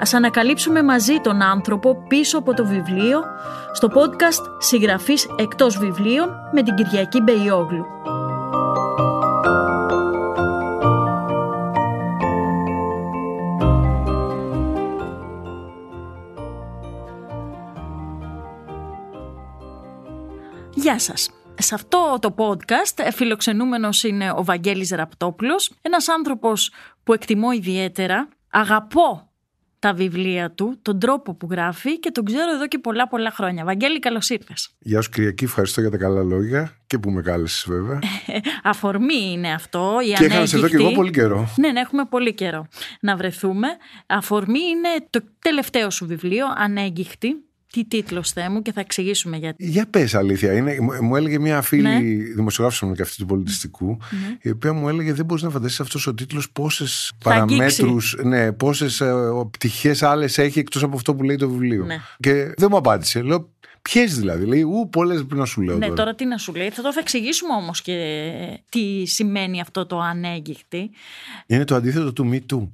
Ας ανακαλύψουμε μαζί τον άνθρωπο πίσω από το βιβλίο στο podcast «Συγγραφής εκτός βιβλίων» με την Κυριακή Μπεϊόγλου. Γεια σας. Σε αυτό το podcast φιλοξενούμενος είναι ο Βαγγέλης Ραπτόπουλος, ένας άνθρωπος που εκτιμώ ιδιαίτερα, αγαπώ τα βιβλία του, τον τρόπο που γράφει και τον ξέρω εδώ και πολλά πολλά χρόνια. Βαγγέλη, καλώς ήρθες. Γεια σου Κυριακή, ευχαριστώ για τα καλά λόγια και που με κάλεσες βέβαια. Αφορμή είναι αυτό, η Και είχα σε εδώ και εγώ πολύ καιρό. Ναι, ναι, έχουμε πολύ καιρό να βρεθούμε. Αφορμή είναι το τελευταίο σου βιβλίο, Ανέγκυχτη, τι τίτλος Θεέ μου και θα εξηγήσουμε γιατί. Για πες, αλήθεια. Είναι, μου, μου έλεγε μια φίλη Ναι. δημοσιογράφος μου και αυτή του πολιτιστικού, Ναι. η οποία μου έλεγε δεν μπορείς να φανταστείς αυτός ο τίτλος πόσες Θα αγγίξει. παραμέτρους, ναι, πόσες πτυχές άλλες έχει εκτός από αυτό που λέει το βιβλίο. Ναι. Και δεν μου απάντησε. Λέω, ποιε δηλαδή. Λέει, ου, πολλές πρέπει να σου λέω. Ναι, τώρα. τώρα τι να σου λέει. Θα το θα εξηγήσουμε όμως και τι σημαίνει αυτό το ανέγκυχτη. Είναι το αντίθετο του Me Too.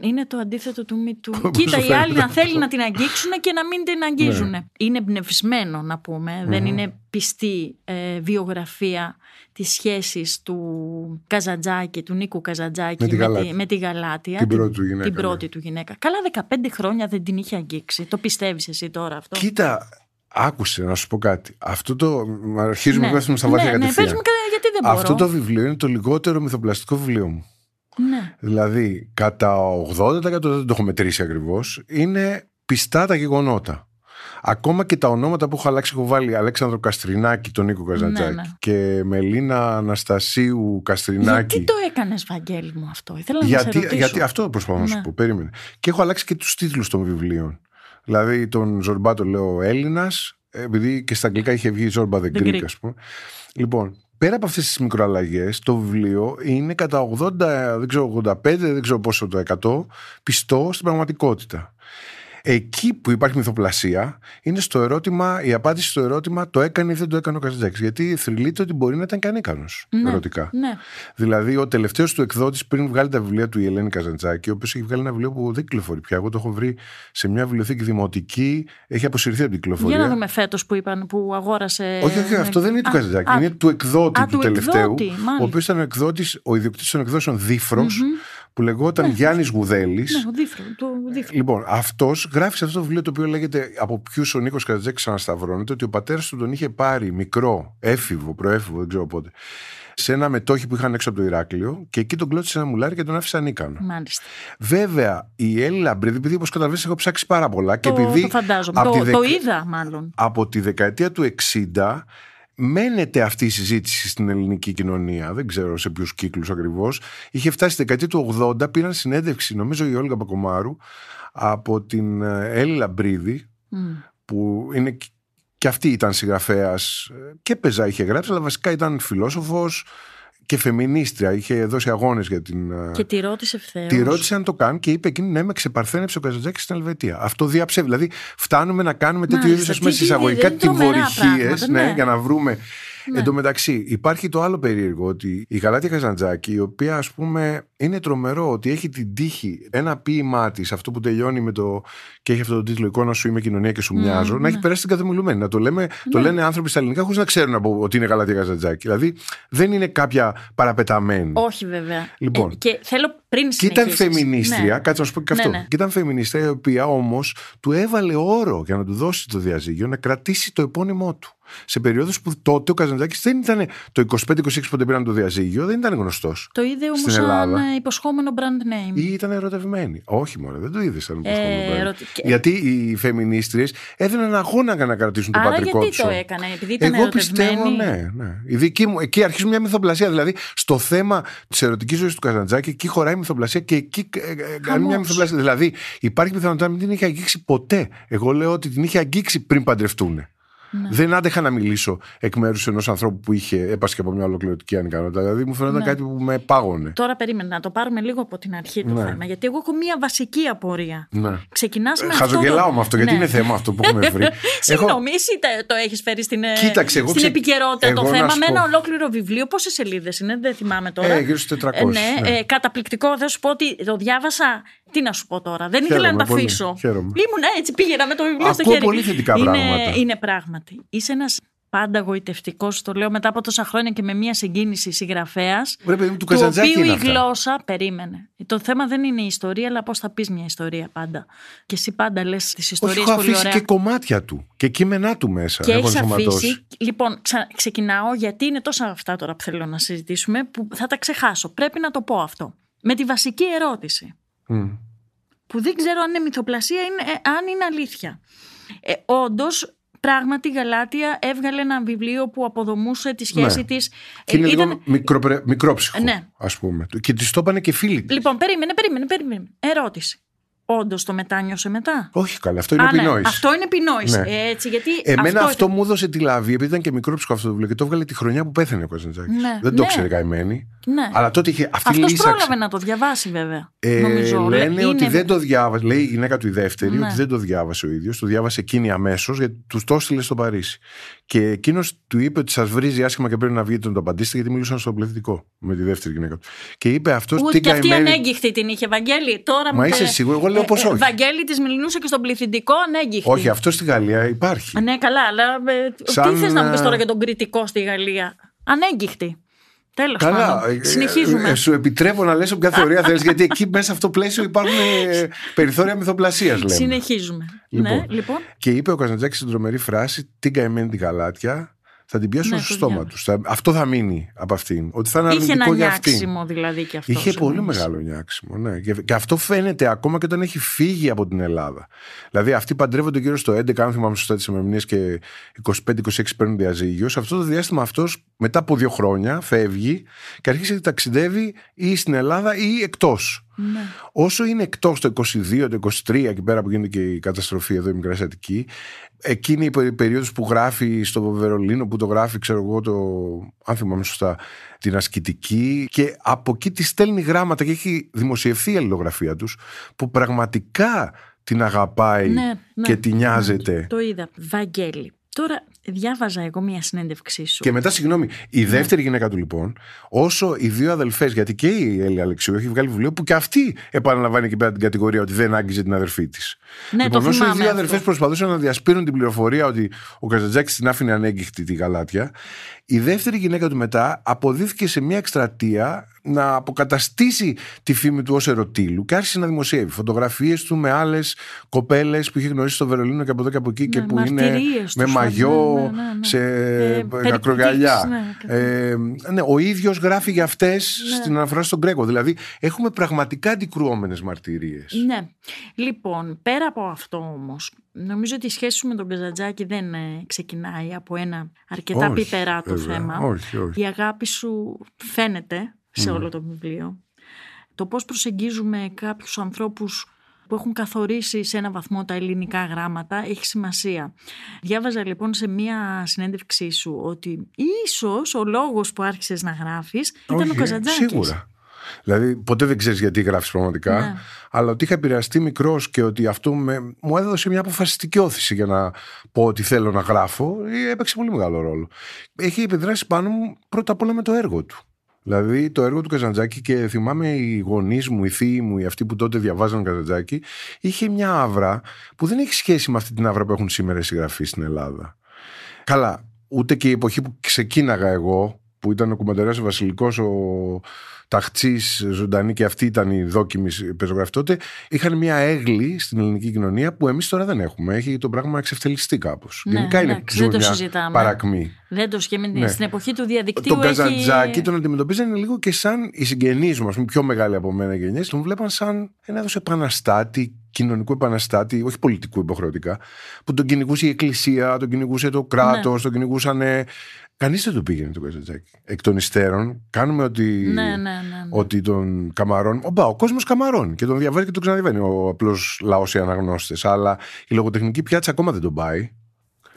Είναι το αντίθετο του μη του. Πώς Κοίτα, σου οι άλλοι φαίνεται να αυτό; θέλουν να την αγγίξουν και να μην την αγγίζουν. Ναι. Είναι εμπνευσμένο, να πούμε. Δεν είναι πιστή ε, βιογραφία της σχέσης του Καζαντζάκη, του Νίκου Καζαντζάκη Με τη Γαλάτια. τη, με τη Γαλάτια. Την πρώτη του γυναίκα, Την ναι. πρώτη του γυναίκα. Καλά 15 χρόνια δεν την είχε αγγίξει. Το πιστεύεις εσύ τώρα αυτό; Κοίτα, άκουσε να σου πω κάτι. Αυτό το. Αρχίζουμε ναι. να πέφτουμε στα βάθια ναι, ναι, κατευθείαν. πες μου κα- γιατί δεν μπορώ. Αυτό το βιβλίο είναι το λιγότερο μυθοπλαστικό βιβλίο μου. Ναι. Δηλαδή, κατά 80% δεν το έχω μετρήσει ακριβώς, είναι πιστά τα γεγονότα. Ακόμα και τα ονόματα που έχω αλλάξει, έχω βάλει Αλέξανδρο Καστρινάκη, τον Νίκο Καζαντζάκη Ναι, ναι. και Μελίνα Αναστασίου Καστρινάκη. Γιατί το έκανες Βαγγέλη μου αυτό; Ήθελα να σε γιατί, ρωτήσω. γιατί αυτό προσπαθώ να σου Ναι. πω. Περίμενε. Και έχω αλλάξει και τους τίτλους των βιβλίων. Δηλαδή, τον Ζορμπά το λέω Έλληνας, επειδή και στα αγγλικά είχε βγει Ζόρμπα the The Greek, Greek. ας πούμε. Λοιπόν, πέρα από αυτές τις μικροαλλαγές, το βιβλίο είναι κατά 80, δεν ξέρω, 85, δεν ξέρω πόσο το 100, πιστό στην πραγματικότητα. Εκεί που υπάρχει μυθοπλασία είναι στο ερώτημα, η απάντηση στο ερώτημα το έκανε ή δεν το έκανε ο Καζαντζάκη. Γιατί θρυλείται ότι μπορεί να ήταν και ανίκανος Ναι, ερωτικά. Ναι. Δηλαδή, ο τελευταίος του εκδότης πριν βγάλει τα βιβλία του η Ελένη Καζαντζάκη, ο οποίος έχει βγάλει ένα βιβλίο που δεν κυκλοφορεί πια. Εγώ το έχω βρει σε μια βιβλιοθήκη δημοτική, έχει αποσυρθεί από την κυκλοφορία. Για να δούμε φέτος που είπαν που αγόρασε. Όχι, όχι, αυτό δεν είναι του Α, Καζαντζάκη. α, είναι του εκδότη α, του, του τελευταίου. εκδότη, μάλιστα. ο οποίος ήταν ο, εκδότης, ο ιδιοκτήτης των εκδόσεων Δίφρος, που λεγόταν Γιάννης Γουδέλης. Ναι, ο Δίφρο, του Δίφρο. Λοιπόν, αυτός γράφει σε αυτό το βιβλίο το οποίο λέγεται Από ποιους ο Νίκος Καζαντζάκη ανασταυρώνεται, ότι ο πατέρας του τον είχε πάρει μικρό, έφηβο, προέφηβο, δεν ξέρω πότε, σε ένα μετόχι που είχαν έξω από το Ηράκλειο και εκεί τον κλώτησε ένα μουλάρι και τον άφησε ανίκανο. Μάλιστα. Βέβαια, η Έλλη Λαμπρίδη, επειδή όπως καταλαβαίνεις, έχω ψάξει πάρα πολλά και το, επειδή. το φαντάζομαι. από Το, τη το δεκα- είδα, μάλλον. από τη δεκαετία του 60 μένεται αυτή η συζήτηση στην ελληνική κοινωνία. Δεν ξέρω σε ποιους κύκλους ακριβώς. Είχε φτάσει στη δεκαετία του 80, πήραν συνέντευξη, νομίζω η Όλγα Πακομάρου, από την ε, Έλλη Λαμπρίδη, Μμ. που είναι κι- και αυτή ήταν συγγραφέας και πεζά είχε γράψει, αλλά βασικά ήταν φιλόσοφος και φεμινίστρια. Είχε δώσει αγώνες για την. ε, Και τη ρώτησε ευθέως. Τη ρώτησε αν το κάνει και είπε εκείνη ναι, με ξεπαρθένεψε ο Καζαντζάκης στην Ελβετία. Αυτό διαψεύει. Δηλαδή, φτάνουμε να κάνουμε τέτοιου είδους Μάλιστα. ας πούμε, Τι- τι- εισαγωγικά είναι τρομερά τιμωρυχίε πράγματα, ναι, ναι. για να βρούμε. Ναι. Εν τω μεταξύ, υπάρχει το άλλο περίεργο ότι η Γαλάτια Καζαντζάκη, η οποία ας πούμε είναι τρομερό ότι έχει την τύχη ένα ποίημά της, αυτό που τελειώνει με το. και έχει αυτό το τίτλο Εικόνα σου είμαι κοινωνία και σου μοιάζω, να έχει περάσει την καθεμιλουμένη. Να το, λέμε, το Ναι. λένε άνθρωποι στα ελληνικά χωρίς να ξέρουν από, ότι είναι Γαλάτια Καζαντζάκη. Δηλαδή δεν είναι κάποια παραπεταμένη. Όχι, βέβαια. Λοιπόν. Ε, και θέλω πριν Και ήταν συνεχίσεις. φεμινίστρια, Ναι. κάτσε να σου πω και Ναι, αυτό. ναι. Και ήταν φεμινίστρια η οποία όμως του έβαλε όρο για να του δώσει το διαζύγιο να κρατήσει το επώνυμό του. Σε περιόδους που τότε ο Καζαντζάκης δεν ήταν το 25-26 που πήραν το διαζύγιο, δεν ήταν γνωστός. Το είδε όμως Στην σαν Ελλάδα. ε, υποσχόμενο brand name. Ή ήταν ερωτευμένη. Όχι μόνο, δεν το είδες σαν Ε, υποσχόμενο πράγμα. ερωτη- και- Γιατί οι φεμινίστριες έδιναν αγώνα για να κρατήσουν το Άρα πατρικό γιατί του. το έκανε, επειδή ήταν Εγώ πιστεύω, ερωτευμένη. ναι, ναι. Η δική μου, εκεί αρχίζει μια μυθοπλασία. Δηλαδή, στο θέμα της ερωτικής ζωής του Καζαντζάκη, εκεί χωράει η μυθοπλασία και εκεί ε, ε, κάνει Χαμός. μια μυθοπλασία. Δηλαδή, υπάρχει πιθανότητα να μην την είχε αγγίξει ποτέ. Εγώ λέω ότι την είχε αγγίξει πριν παντρευτούν. Ναι. Δεν άντεχα να μιλήσω εκ μέρους ενός ανθρώπου που είχε έπασχε από μια ολοκληρωτική ανικανότητα. Δηλαδή μου φαίνονταν Ναι. κάτι που με πάγωνε. Τώρα περίμενε να το πάρουμε λίγο από την αρχή το Ναι. θέμα. Γιατί εγώ έχω μία βασική απορία. Ναι. Ξεκινάς με αυτό. Χαζογελάω το- με αυτό, γιατί Ναι. είναι θέμα αυτό που έχουμε βρει. Έχω- Συγγνώμη, εσύ τε- το έχεις φέρει στην, ε, Κοίταξε, εγώ στην ξε- επικαιρότητα εγώ το να θέμα σου με πω. ένα ολόκληρο βιβλίο. Πόσες σελίδες είναι, δεν θυμάμαι τώρα. Ε, γύρω στους 400, Ε, ναι, ναι. ε, καταπληκτικό. Θα σου πω ότι το διάβασα. Τι να σου πω τώρα. Δεν ήθελα Χαίρομαι να το πολύ, αφήσω. χαίρομαι. Ήμουν έτσι, πήγαινα με το βιβλίο στο Ακούω χέρι. πολύ θετικά είναι, πράγματα. Είναι πράγματι. Είσαι ένας πάντα γοητευτικός, το λέω μετά από τόσα χρόνια και με μία συγκίνηση συγγραφέας. Ρε παιδί μου, του Του Καζαντζάκη οποίου είναι η αυτά. γλώσσα. Περίμενε. Το θέμα δεν είναι η ιστορία, αλλά πώς θα πεις μια ιστορία πάντα. Και εσύ πάντα λες τις Όχι, ιστορίες έχω πολύ αφήσει ωραία. και κομμάτια του και κείμενά του μέσα. Και έχω έχεις ενσωματώσει. αφήσει. Λοιπόν, ξα... ξεκινάω γιατί είναι τόσα αυτά τώρα που θέλω να συζητήσουμε που θα τα ξεχάσω. Πρέπει να το πω αυτό. Με τη βασική ερώτηση. Μμ. Που δεν ξέρω αν είναι μυθοπλασία ή είναι- ε, αν είναι αλήθεια. Ε, Όντως, πράγματι η Γαλάτια έβγαλε ένα βιβλίο που αποδομούσε τη σχέση Ναι. της. Και είναι Ε, ήταν- λίγο μικροπρε... μικρόψυχο, Ναι. ας πούμε. Και της το είπανε και φίλοι της. Λοιπόν, περίμενε, περίμενε, περίμενε. Ερώτηση. Όντως το μετάνιωσε μετά; Όχι καλά, αυτό είναι Α, ναι, επινόηση. Αυτό είναι επινόηση. Ναι. Έτσι, γιατί Εμένα αυτό, ήταν- μου έδωσε τη λαβή, επειδή ήταν και μικρόψυχο αυτό το βιβλίο και το έβγαλε τη χρονιά που πέθανε ο Καζαντζάκη. Ναι, Δεν το ναι. ξέρει καημένη. Ναι. Αλλά τότε είχε αυτή Αυτός λύσαξε. πρόλαβε να το διαβάσει, βέβαια. Ε, νομίζω. λένε Είναι- ότι δεν το διάβασε. Λέει η γυναίκα του η δεύτερη Ναι. ότι δεν το διάβασε ο ίδιος. Το διάβασε εκείνη αμέσως γιατί τους το έστειλε στο Παρίσι. Και εκείνος του είπε ότι σας βρίζει άσχημα και πρέπει να βγείτε να το απαντήσετε γιατί μιλούσαν στο πληθυντικό με τη δεύτερη γυναίκα του. Και είπε αυτός Ούτε τι και αυτή καημένη. ανέγκυχτη την είχε, Βαγγέλη. Τώρα Μα μου είσαι τε- σίγουρο, εγώ λέω πως όχι. Βαγγέλη της μιλούσε και στον πληθυντικό ανέγκυχτη. Όχι, αυτό στη Γαλλία υπάρχει. Α, Ναι, καλά, αλλά ε, Σαν, τι θες να μου πεις ε, τώρα για τον κριτικό στη Γαλλία; Ανέγκυχτη. Τέλος Καλά. πάντων. ε, Συνεχίζουμε. ε, σου επιτρέπω να λες όποια θεωρία θέλει, γιατί εκεί μέσα σε αυτό το πλαίσιο υπάρχουν ε, περιθώρια μυθοπλασίας, λέμε. Συνεχίζουμε. Λοιπόν. Ναι, λοιπόν. Και είπε ο Καζαντζάκης στην τρομερή φράση: Την καημένη την γαλάτια θα την πιάσουν Ναι, στο το στόμα διάβασα. τους. Αυτό θα μείνει από αυτήν. Ότι θα είναι Είχε ένα αρνητικό για αυτήν. νιάξιμο δηλαδή και αυτός. Είχε πολύ μεγάλο νιάξιμο. Ναι. Και, και αυτό φαίνεται ακόμα και όταν έχει φύγει από την Ελλάδα. Δηλαδή, αυτοί παντρεύονται γύρω στο 11, αν θυμάμαι σωστά τις ημερομηνίες, και 25-26 παίρνουν διαζύγιος. Σε αυτό το διάστημα αυτός, μετά από δύο χρόνια, φεύγει και αρχίζει να ταξιδεύει ή στην Ελλάδα ή εκτός. Ναι. Όσο είναι εκτός το 22, το 23, εκεί πέρα που γίνεται και η καταστροφή εδώ η Μικρασιατική, εκείνη η περί- περίοδος που γράφει στο Βερολίνο, που το γράφει, ξέρω εγώ, το, αν θυμάμαι σωστά, την ασκητική και από εκεί τη στέλνει γράμματα και έχει δημοσιευθεί η αλληλογραφία τους που πραγματικά την αγαπάει Ναι, ναι. και τη νοιάζεται. Ναι, το είδα. Βαγγέλη. Τώρα διάβαζα εγώ μία συνέντευξή σου. Και μετά, συγγνώμη, η δεύτερη γυναίκα του λοιπόν, όσο οι δύο αδελφές, γιατί και η Έλλη Αλεξίου έχει βγάλει βιβλίο που και αυτή επαναλαμβάνει εκεί πέρα την κατηγορία ότι δεν άγγιζε την αδερφή της. Ναι, λοιπόν, το όσο οι θυμάμαι δύο αυτό. αδερφέ προσπαθούσαν να διασπείρουν την πληροφορία ότι ο Καζαντζάκης την άφηνε ανέγκυχτη τη γαλάτια, η δεύτερη γυναίκα του μετά αποδίθηκε σε μια εκστρατεία να αποκαταστήσει τη φήμη του ως ερωτήλου και άρχισε να δημοσιεύει φωτογραφίες του με άλλες κοπέλες που είχε γνωρίσει στο Βερολίνο και από εδώ και από εκεί και Ναι, που είναι μαρτυρίες με τους, μαγιό ναι, ναι, ναι, ναι. σε Ε, ακρογαλιά. περιπτώσεις, ναι, Ε, ναι, ο ίδιος γράφει για αυτές Ναι. στην αναφορά στον Γκρέκο. Δηλαδή, έχουμε πραγματικά αντικρουόμενες μαρτυρίες. Ναι. Λοιπόν, πέρα από αυτό όμως, νομίζω ότι η σχέση σου με τον Καζαντζάκη δεν ε, ξεκινάει από ένα αρκετά Όχι, πιπεράτο βέβαια. θέμα. Όχι, όχι. Η αγάπη σου φαίνεται σε όλο το βιβλίο. Το πώς προσεγγίζουμε κάποιους ανθρώπους που έχουν καθορίσει σε ένα βαθμό τα ελληνικά γράμματα έχει σημασία. Διάβαζα λοιπόν σε μία συνέντευξή σου ότι ίσως ο λόγος που άρχισες να γράφεις ήταν Όχι, ο ε, Καζαντζάκης. Σίγουρα. Δηλαδή, ποτέ δεν ξέρεις γιατί γράφεις πραγματικά. Ναι. Αλλά ότι είχα επηρεαστεί μικρός και ότι αυτό με, μου έδωσε μια αποφασιστική όθηση για να πω ότι θέλω να γράφω. ε, Έπαιξε πολύ μεγάλο ρόλο. Έχει επιδράσει πάνω μου πρώτα απ' όλα με το έργο του. Δηλαδή το έργο του Καζαντζάκη και θυμάμαι οι γονείς μου, οι θείοι μου, οι αυτοί που τότε διαβάζαν Καζαντζάκη, είχε μια άβρα που δεν έχει σχέση με αυτή την άβρα που έχουν σήμερα οι συγγραφείς στην Ελλάδα. Καλά, ούτε και η εποχή που ξεκίναγα εγώ, που ήταν ο κουμαντεράς ο Βασιλικός, ο Ταχτσής ζωντανή και αυτή ήταν η δόκιμη πεζογραφή τότε, είχαν μια έγκλη στην ελληνική κοινωνία που εμείς τώρα δεν έχουμε. Έχει το πράγμα εξευτελιστεί κάπως. Ναι, Γενικά είναι εντάξει, δεν το ζούμε μια συζητάμε. παρακμή. Δεν το σχέμε Ναι. στην εποχή του διαδικτύου. Τον Καζαντζάκη έχει... τον αντιμετωπίζανε λίγο και σαν οι συγγενείς μου, ας πούμε, πιο μεγάλοι από μένα γενιές, τον βλέπαν σαν ένα έδο επαναστάτη, κοινωνικού επαναστάτη, όχι πολιτικού υποχρεωτικά, που τον κυνηγούσε η Εκκλησία, τον κυνηγούσε το κράτος, Ναι. τον κυνηγούσαν. Κανείς δεν τον πήγαινε τον Καζαντζάκη. Εκ των υστέρων, κάνουμε ότι, Ναι, ναι, ναι, ναι. ότι τον καμαρώνει. Ομπά, ο κόσμος καμαρώνει και τον διαβάζει και τον ξαναδιαβαίνει. Ο απλός λαός οι αναγνώστες. Αλλά η λογοτεχνική πιάτσα ακόμα δεν τον πάει.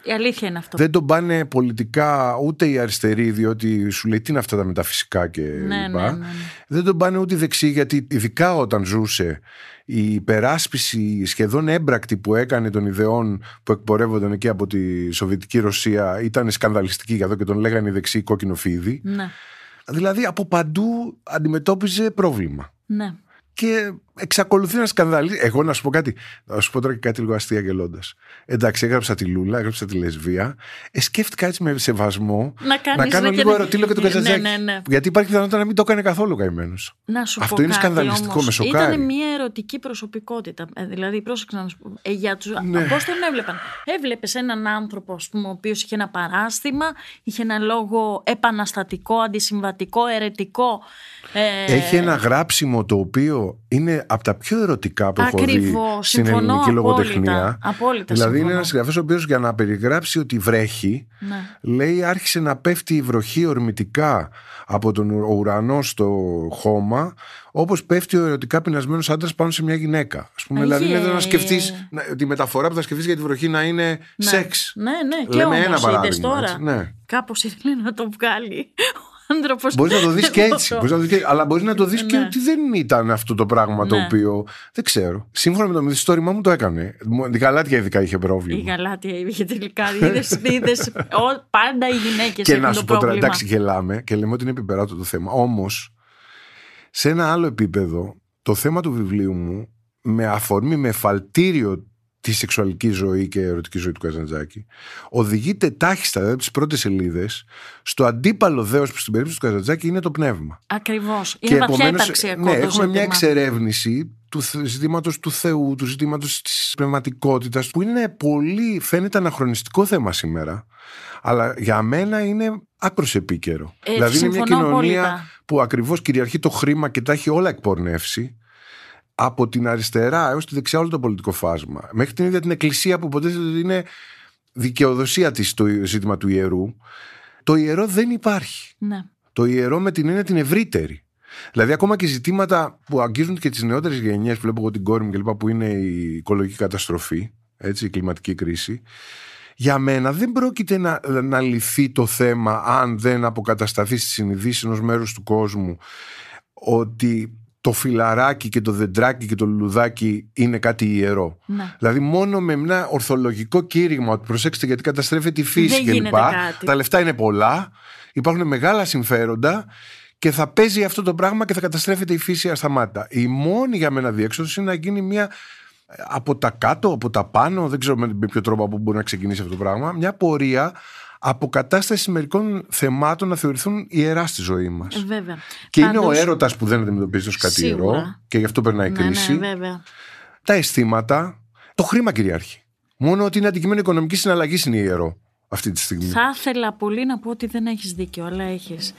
Η αλήθεια είναι αυτό. Δεν τον πάνε πολιτικά ούτε οι αριστεροί, διότι σου λέει τι είναι αυτά τα μεταφυσικά και Ναι, λοιπά. ναι, ναι, ναι. Δεν τον πάνε ούτε οι δεξιοί, γιατί ειδικά όταν ζούσε η υπεράσπιση σχεδόν έμπρακτη που έκανε των ιδεών που εκπορεύονταν εκεί από τη Σοβιετική Ρωσία ήταν σκανδαλιστική για εδώ και τον λέγανε οι δεξιοί κόκκινο φίδι. Ναι, Δηλαδή από παντού αντιμετώπιζε πρόβλημα. ναι. Και εξακολουθεί να σκανδαλίζει. Εγώ να σου πω κάτι. Να σου πω τώρα και κάτι λίγο αστεία γελώντας. Εντάξει, έγραψα τη Λούλα, έγραψα τη Λεσβία. Ε, σκέφτηκα έτσι με σεβασμό Να κάνεις κάνω ένα λίγο και- ερωτήλο και τον Ναι, Καζατζάκη. ναι, ναι. Γιατί υπάρχει πιθανότητα να μην το έκανε καθόλου καημένος. Να σου Αυτό πω είναι κάτι σκανδαλιστικό, όμως. με σοκάρει. Ήταν μια ερωτική προσωπικότητα. Ε, δηλαδή, πρόσεξε να σου πω. Ε, για τους... Ναι. Πώς τον έβλεπαν; Έβλεπες έναν άνθρωπο, ας πούμε, ο οποίος είχε ένα παράστημα, είχε ένα λόγο επαναστατικό, αντισυμβατικό, ερετικό. Ε, Έχει ένα γράψιμο το οποίο είναι από τα πιο ερωτικά που έχω δει Ακριβώς, στην συμφωνώ ελληνική απόλυτα. λογοτεχνία. Απόλυτα δηλαδή είναι συμφωνώ. ένας συγγραφέας ο οποίος για να περιγράψει ότι βρέχει, Ναι. λέει άρχισε να πέφτει η βροχή ορμητικά από τον ουρανό στο χώμα, όπως πέφτει ο ερωτικά πεινασμένος άντρας πάνω σε μια γυναίκα. Α πούμε, δηλαδή είναι εδώ να Αγίε. σκεφτείς να- τη μεταφορά που θα σκεφτείς για τη βροχή να είναι Ναι. σεξ. Ναι, ναι, και Λέμε όμως, ένα είδες παράδειγμα. τώρα. έτσι, ναι. Κάπως ήθελε να το βγάλει ο άνθρωπος. Μπορείς να το δεις και εδώ. έτσι. Μπορείς να το δεις και- αλλά μπορείς να το δεις και Ναι. ότι δεν ήταν αυτό το πράγμα το Ναι. οποίο. Δεν ξέρω. Σύμφωνα με το μυθιστόρημά μου το έκανε. Μου- Η Γαλάτια ειδικά είχε Η πρόβλημα. Γαλάτια είχε τελικά. Είδες, είδες, ο- πάντα οι γυναίκες Και έχουν να το σου πω τώρα, πρόβλημα. εντάξει, γελάμε και λέμε ότι είναι επιπεράτο το θέμα. Όμως, σε ένα άλλο επίπεδο, το θέμα του βιβλίου μου, με αφορμή, με εφαλτήριο τη σεξουαλική ζωή και ερωτική ζωή του Καζαντζάκη, οδηγείται τάχιστα, δηλαδή τις πρώτες σελίδες, στο αντίπαλο δέος που στην περίπτωση του Καζαντζάκη είναι το πνεύμα. Ακριβώς. Είναι βαθιά επομένως, υπαρξιακό ναι, το έχουμε μια ζήτημα. εξερεύνηση του ζητήματος του Θεού, του ζητήματος της πνευματικότητας, που είναι πολύ, φαίνεται αναχρονιστικό θέμα σήμερα. Αλλά για μένα είναι άκρος επίκαιρο. Ε, δηλαδή είναι μια συμφωνώ κοινωνία απόλυτα. που ακριβώς κυριαρχεί το χρήμα και τα έχει όλα εκπορνεύσει. Από την αριστερά έως τη δεξιά όλο το πολιτικό φάσμα. Μέχρι την ίδια την εκκλησία που υποτίθεται ότι είναι δικαιοδοσία της το ζήτημα του ιερού. Το ιερό δεν υπάρχει Ναι. το ιερό με την έννοια την ευρύτερη. Δηλαδή, ακόμα και ζητήματα που αγγίζουν και τις νεότερες γενιές, που βλέπω εγώ την κόρη μου και λοιπά, που είναι η οικολογική καταστροφή, έτσι, η κλιματική κρίση, για μένα δεν πρόκειται να, να λυθεί το θέμα αν δεν αποκατασταθεί στη συνειδήση ενός μέρους του κόσμου ότι το φιλαράκι και το δεντράκι και το λουλουδάκι είναι κάτι ιερό. Ναι. Δηλαδή, μόνο με ένα ορθολογικό κήρυγμα ότι προσέξτε γιατί καταστρέφεται η φύση Δεν κλπ. γίνεται κάτι. Τα λεφτά είναι πολλά, υπάρχουν μεγάλα συμφέροντα και θα παίζει αυτό το πράγμα και θα καταστρέφεται η φύση ασταμάτητα. Η μόνη για μένα διέξοδος είναι να γίνει μια ε, από τα κάτω, από τα πάνω, δεν ξέρω με με ποιο τρόπο που μπορεί να ξεκινήσει αυτό το πράγμα, μια πορεία αποκατάσταση μερικών θεμάτων να θεωρηθούν ιερά στη ζωή μας. Ε, βέβαια. Και είναι ο Πάντως- έρωτας που δεν αντιμετωπίζει ως κάτι Σίγουρα. ιερό και γι' αυτό περνάει Ναι, κρίση ναι, βέβαια. τα αισθήματα, το χρήμα κυριάρχει. Μόνο ότι είναι αντικείμενο οικονομικής συναλλαγής είναι ιερό αυτή τη στιγμή. Θα ήθελα πολύ να πω ότι δεν έχεις δίκιο, αλλά έχεις.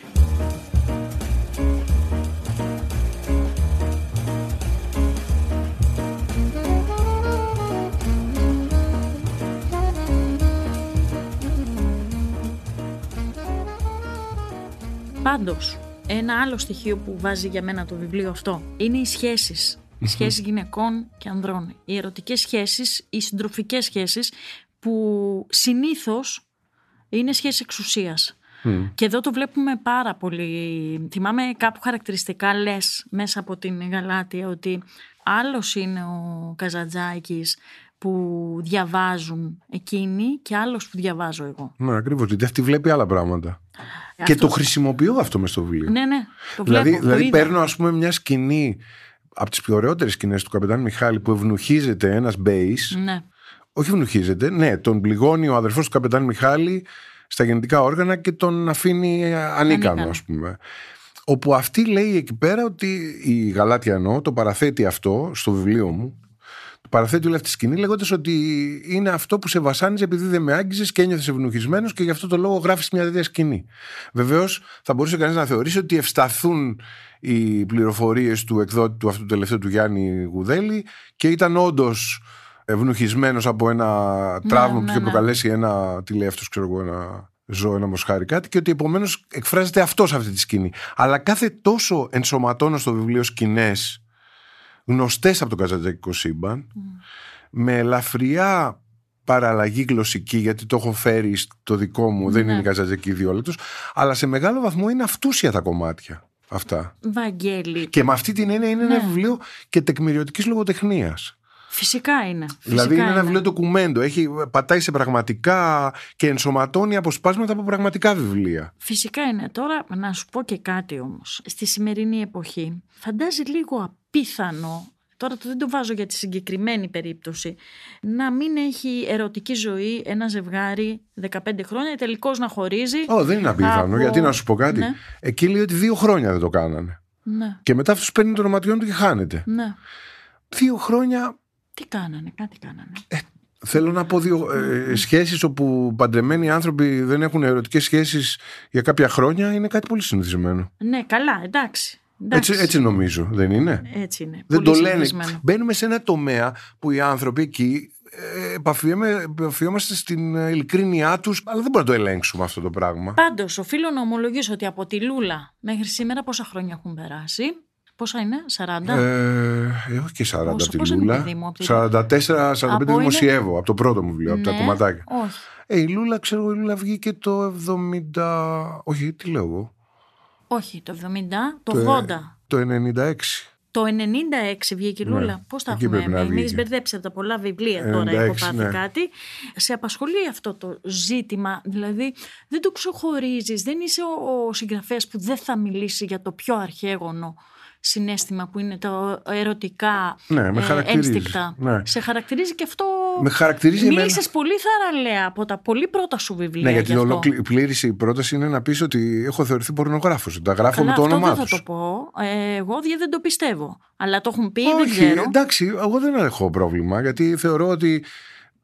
Πάντως, ένα άλλο στοιχείο που βάζει για μένα το βιβλίο αυτό είναι οι σχέσεις. Οι σχέσεις γυναικών και ανδρών. Οι ερωτικές σχέσεις, οι συντροφικές σχέσεις που συνήθως είναι σχέσεις εξουσίας. Και εδώ το βλέπουμε πάρα πολύ. Θυμάμαι κάπου χαρακτηριστικά λες μέσα από την Γαλάτια ότι άλλος είναι ο Καζατζάκης που διαβάζουν εκείνοι και άλλος που διαβάζω εγώ. Ναι, ακριβώς. Γιατί αυτή βλέπει άλλα πράγματα. Και Αυτό- το χρησιμοποιώ αυτό μες στο βιβλίο. Ναι, ναι, το βλέπω. δηλαδή, το δηλαδή είδα. παίρνω, ας πούμε, μια σκηνή από τις πιο ωραιότερες σκηνές του Καπετάν Μιχάλη που ευνοχίζεται ένας μπέις. Ναι. Όχι ευνοχίζεται, ναι, τον πληγώνει ο αδερφός του Καπετάν Μιχάλη στα γεννητικά όργανα και τον αφήνει ε, ανίκανο, Ανίκανο. ας πούμε. Όπου αυτή λέει εκεί πέρα ότι η Γαλάτια εννοώ, το παραθέτει αυτό στο βιβλίο μου. Το παραθέτει όλη αυτή τη σκηνή λέγοντας ότι είναι αυτό που σε βασάνιζε επειδή δεν με άγγιζες και ένιωθες ευνοχισμένος και γι' αυτό το λόγο γράφεις μια τέτοια σκηνή. Βεβαίως θα μπορούσε κανείς να θεωρήσει ότι ευσταθούν οι πληροφορίες του εκδότη του αυτού του τελευταίου του Γιάννη Γουδέλη και ήταν όντως ευνοχισμένος από ένα τραύμα που ναι, είχε ναι. προκαλέσει ένα. Τι λέει αυτό, ξέρω εγώ, ένα ζώο, ένα μοσχάρι, κάτι και ότι επομένως εκφράζεται αυτός σε αυτή τη σκηνή. Αλλά κάθε τόσο ενσωματώνω στο βιβλίο σκηνές γνωστές από το καζατζακικό σύμπαν, με ελαφριά παραλλαγή γλωσσική, γιατί το έχω φέρει στο δικό μου, δεν Ναι. είναι καζατζική διόλεπτο. Αλλά σε μεγάλο βαθμό είναι αυτούσια τα κομμάτια αυτά. Βαγγέλη. Και με αυτή την έννοια είναι Ναι. ένα βιβλίο και τεκμηριωτικής λογοτεχνίας. Φυσικά είναι. Δηλαδή Φυσικά είναι ένα βιβλίο ντοκουμέντο. Έχει, πατάει σε πραγματικά και ενσωματώνει αποσπάσματα από πραγματικά βιβλία. Φυσικά είναι. Τώρα να σου πω και κάτι όμως. Στη σημερινή εποχή φαντάζει λίγο απίθανο, τώρα το δεν το βάζω για τη συγκεκριμένη περίπτωση, να μην έχει ερωτική ζωή ένα ζευγάρι 15 χρόνια τελικώς να χωρίζει. Ω, δεν είναι απίθανο. Από- Γιατί να σου πω κάτι; Ναι. Εκεί λέει ότι δύο χρόνια δεν το κάνανε. Ναι, Και μετά αυτός παίρνει το ονοματιόν του και χάνεται. ναι. Δύο χρόνια. Τι κάνανε, κάτι κάνανε. Θέλω να πω δύο ε, σχέσεις όπου παντρεμένοι άνθρωποι δεν έχουν ερωτικές σχέσεις για κάποια χρόνια είναι κάτι πολύ συνηθισμένο. Ναι, καλά, εντάξει. εντάξει. Έτσι, έτσι νομίζω, δεν είναι; Έτσι είναι. Δεν Πολύ το λένε. συνηθισμένο. Μπαίνουμε σε ένα τομέα που οι άνθρωποι εκεί ε, επαφιέμε- επαφιόμαστε στην ε, ειλικρίνειά τους αλλά δεν μπορούμε να το ελέγξουμε αυτό το πράγμα. Πάντως, οφείλω να ομολογήσω ότι από τη Λούλα μέχρι σήμερα πόσα χρόνια έχουν περάσει. Πόσα είναι, 40. Ε, έχω και 40 από τη πόσο είναι, Λούλα. παιδί μου, από τη- 44-45 Από είναι- δημοσιεύω από το πρώτο μου βιβλίο, από τα Ναι, κομματάκια. Όχι. Ε, η Λούλα, ξέρω, η Λούλα βγήκε το 70. Όχι, τι λέω εγώ. Όχι, το 70, το, Το, ε, 80. Το 96. Το 96 βγήκε η Λούλα. Ναι, Πώς τα εκεί έχουμε, πρέπει να με έχει βγήκε. μπερδέψει από τα πολλά βιβλία τώρα. Έχω 96, πάθει ναι. κάτι. Σε απασχολεί αυτό το ζήτημα; Δηλαδή, δεν το ξεχωρίζεις. Δεν είσαι ο, ο συγγραφέας που δεν θα μιλήσει για το πιο αρχαίγωνο συνέστημα που είναι το ερωτικά Ναι, με ε, χαρακτηρίζει. ένστικτα. Ναι. Σε χαρακτηρίζει και αυτό. Με χαρακτηρίζει εμένα. Μίλησες πολύ θαραλέα από τα πολύ πρώτα σου βιβλία. Ναι, γιατί γι' η αυτό. ολοκλήρηση η πρόταση είναι να πεις ότι έχω θεωρηθεί πορνογράφος. Τα γράφω Καλά, με το αυτό όνομά δεν τους. θα το πω. Ε, εγώ δια- δεν το πιστεύω. Αλλά το έχουν πει, δεν Όχι, ξέρω. εντάξει, εγώ δεν έχω πρόβλημα γιατί θεωρώ ότι.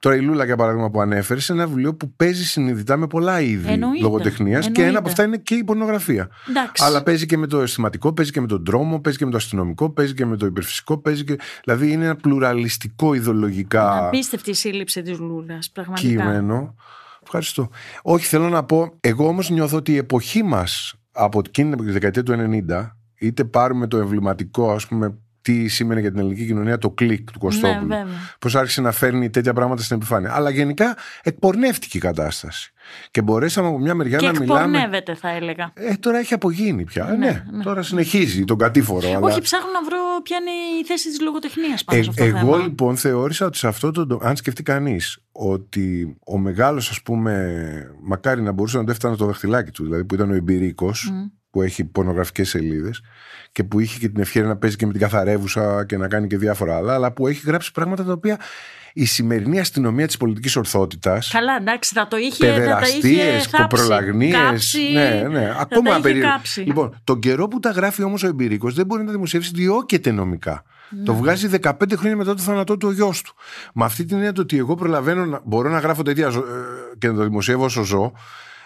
Τώρα η Λούλα, για παράδειγμα, που ανέφερες, είναι ένα βιβλίο που παίζει συνειδητά με πολλά είδη Εννοείται, λογοτεχνίας και εννοείται. ένα από αυτά είναι και η πορνογραφία. Εντάξει. Αλλά παίζει και με το αισθηματικό, παίζει και με τον τρόμο, παίζει και με το αστυνομικό, παίζει και με το υπερφυσικό. Παίζει και... Δηλαδή είναι ένα πλουραλιστικό ιδεολογικά Απίστευτη η σύλληψη της Λούλας, πραγματικά. κείμενο. Ευχαριστώ. Όχι, θέλω να πω, εγώ όμως νιώθω ότι η εποχή μας από εκείνη τη δεκαετία του 90, είτε πάρουμε το εμβληματικό, ας πούμε, τι σήμαινε για την ελληνική κοινωνία το κλικ του Κωστόπουλου. Ναι, βέβαια. Πώς άρχισε να φέρνει τέτοια πράγματα στην επιφάνεια. Αλλά γενικά εκπορνεύτηκε η κατάσταση. Και μπορέσαμε από μια μεριά Και να μιλάμε. εκπορνεύεται, θα έλεγα. Ε, τώρα έχει απογίνει πια. Ε, Ναι, ναι, ναι. τώρα συνεχίζει τον κατήφορο. αλλά... Όχι, ψάχνω να βρω ποια είναι η θέση της λογοτεχνίας πάνω Ε, σε αυτό το εγώ θέμα. λοιπόν θεώρησα ότι σε αυτό το. το- Αν σκεφτεί κανείς ότι ο μεγάλος, ας πούμε, μακάρι να μπορούσε να το έφτανε το δαχτυλάκι του, δηλαδή που ήταν ο Εμπειρίκος, που έχει πορνογραφικές σελίδες και που είχε και την ευκαιρία να παίζει και με την καθαρεύουσα και να κάνει και διάφορα άλλα, αλλά που έχει γράψει πράγματα τα οποία η σημερινή αστυνομία της πολιτικής ορθότητας. Καλά, εντάξει, θα το είχε, θα τα είχε Παιδεραστίες, θάψει, κοπρολαγνίες. κάψει, Ναι, ναι. θα Ακόμα τα είχε περίεργο. κάψει. Λοιπόν, τον καιρό που τα γράφει όμως ο Εμπειρίκο δεν μπορεί να τα δημοσιεύσει, διώκεται νομικά. Ναι. Το βγάζει 15 χρόνια μετά το θάνατό του ο γιος του. Με αυτή την έννοια το ότι εγώ προλαβαίνω να μπορώ να γράφω τέτοια ζω- ε, και να το δημοσιεύω όσο ζω,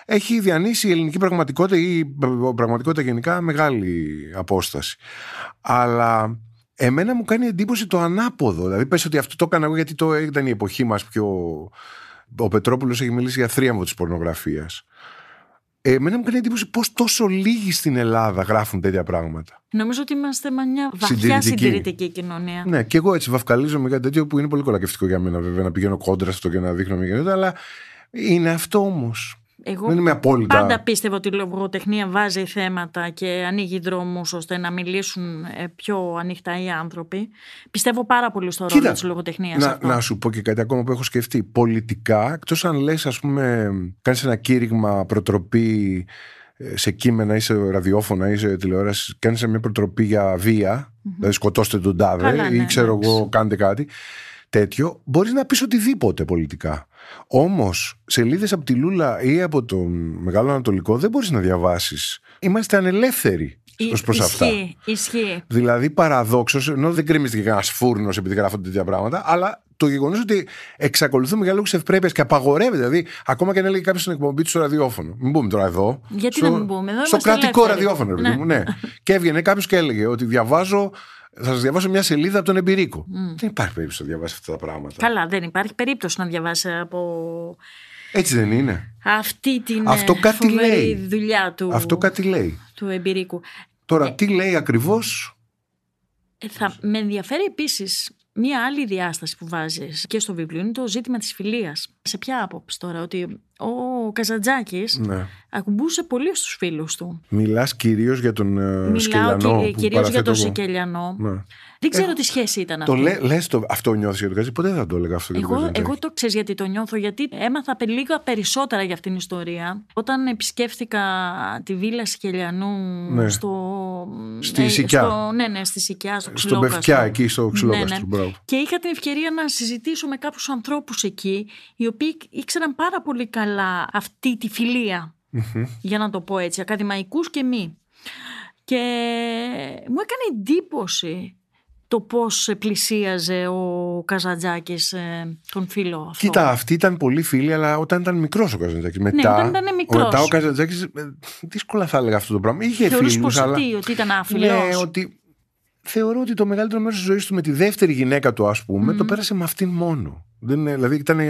έχει διανύσει η ελληνική πραγματικότητα ή η πραγματικότητα γενικά μεγάλη απόσταση. Αλλά εμένα μου κάνει εντύπωση το ανάποδο. Δηλαδή, πες ότι αυτό το έκανα εγώ γιατί το ήταν η εποχή μας πιο. Ο Πετρόπουλος έχει μιλήσει για θρίαμβο της πορνογραφίας. Εμένα μου κάνει εντύπωση πώς τόσο λίγοι στην Ελλάδα γράφουν τέτοια πράγματα. Νομίζω ότι είμαστε μια βαθιά Συντηρητική. συντηρητική κοινωνία. Ναι, και εγώ έτσι βαφκαλίζομαι κάτι τέτοιο που είναι πολύ κολακευτικό για μένα, βέβαια, να πηγαίνω κόντρα στο και να δείχνω μια γενότητα, αλλά είναι αυτό όμως. Εγώ Δεν είμαι απόλυτα. πάντα πίστευα ότι η λογοτεχνία βάζει θέματα και ανοίγει δρόμους ώστε να μιλήσουν ε, πιο ανοιχτά οι άνθρωποι. Πιστεύω πάρα πολύ στο ρόλο Κοίτα, της λογοτεχνίας να, αυτό. να σου πω και κάτι ακόμα που έχω σκεφτεί. Πολιτικά, εκτός αν λες, ας πούμε, κάνεις ένα κήρυγμα προτροπή ε, σε κείμενα ή σε ραδιόφωνα ή σε τηλεόραση, κάνεις μια προτροπή για βία, δηλαδή σκοτώστε τον τάδε Καλά, ή ναι, ξέρω εντάξει. εγώ, κάντε κάτι τέτοιο, μπορείς να πεις οτιδήποτε πολιτικά. Όμως, σελίδες από τη Λούλα ή από τον Μεγάλο Ανατολικό δεν μπορείς να διαβάσεις. Είμαστε ανελεύθεροι Ι- ως προς αυτά. Ισχύει, ισχύει. Δηλαδή, παραδόξως, ενώ δεν κρέμιζε και κανένας φούρνος επειδή γράφονται τέτοια πράγματα, αλλά το γεγονός ότι εξακολουθούμε για λόγους ευπρέπειας και απαγορεύεται. Δηλαδή, ακόμα και αν έλεγε κάποιος στην εκπομπή του στο ραδιόφωνο. Μην πούμε τώρα εδώ. Γιατί στο, να μην πούμε, εδώ Στο είμαστε κρατικό ελεύθεροι. ραδιόφωνο, ρε παιδί Ναι. μου, ναι. και έβγαινε κάποιος και έλεγε ότι διαβάζω. Θα σας διαβάσω μια σελίδα από τον Εμπειρίκο. Δεν υπάρχει περίπτωση να διαβάσεις αυτά τα πράγματα. Καλά, δεν υπάρχει περίπτωση να διαβάσει από Έτσι δεν είναι. αυτή την Αυτό ε, κάτι φοβερή λέει. δουλειά του, Αυτό κάτι λέει. του εμπειρίκου. Τώρα, τι λέει ακριβώς; Ε, θα, με ενδιαφέρει επίσης Μία άλλη διάσταση που βάζεις και στο βιβλίο είναι το ζήτημα της φιλίας. Σε ποια άποψη τώρα, ότι ο Καζαντζάκης Ναι. ακουμπούσε πολύ στους φίλους του. Μιλάς κυρίως για τον ε, Μιλάω Σκελιανό. κυρίω που για παραθέτω τον εγώ. Σικελιανό. Ναι. Δεν ξέρω τι σχέση ήταν Το αυτή. λέ, λες το, αυτό νιώθεις για τον Καζαντζάκη; Ποτέ δεν θα το έλεγα αυτό για τον Εγώ, Καζαντζάκη. εγώ το ξέρεις γιατί το νιώθω, γιατί έμαθα πε- λίγα περισσότερα για αυτήν την ιστορία. Όταν επισκέφθηκα τη βίλα Σικελιανού Ναι. στο. Στη ε, Σικιά. Στο, ναι, ναι, στη Σικιά, στο Στον Ξυλόκαστρο. Πευκιά, εκεί στο Ξυλόκαστρο. Ναι, ναι. Μπράβο. Και είχα την ευκαιρία να συζητήσω με κάποιους ανθρώπους εκεί, οι οποίοι ήξεραν πάρα πολύ καλά αυτή τη φιλία, για να το πω έτσι, ακαδημαϊκούς και μη. Και μου έκανε εντύπωση το πώς πλησίαζε ο Καζαντζάκης ε, τον φίλο αυτό. Κοίτα, αυτή ήταν πολύ φίλη, αλλά όταν ήταν μικρός ο Καζαντζάκης. Μετά, όταν ήταν μικρός. μετά ο Καζαντζάκης. δύσκολα θα έλεγα αυτό το πράγμα. Είχε Θεωρείς φίλους, πως αλλά. τι, ότι ήταν άφιλος; Ναι, ότι θεωρώ ότι το μεγαλύτερο μέρος της ζωής του με τη δεύτερη γυναίκα του, ας πούμε, το πέρασε με αυτήν μόνο. Δεν, είναι- δηλαδή ήταν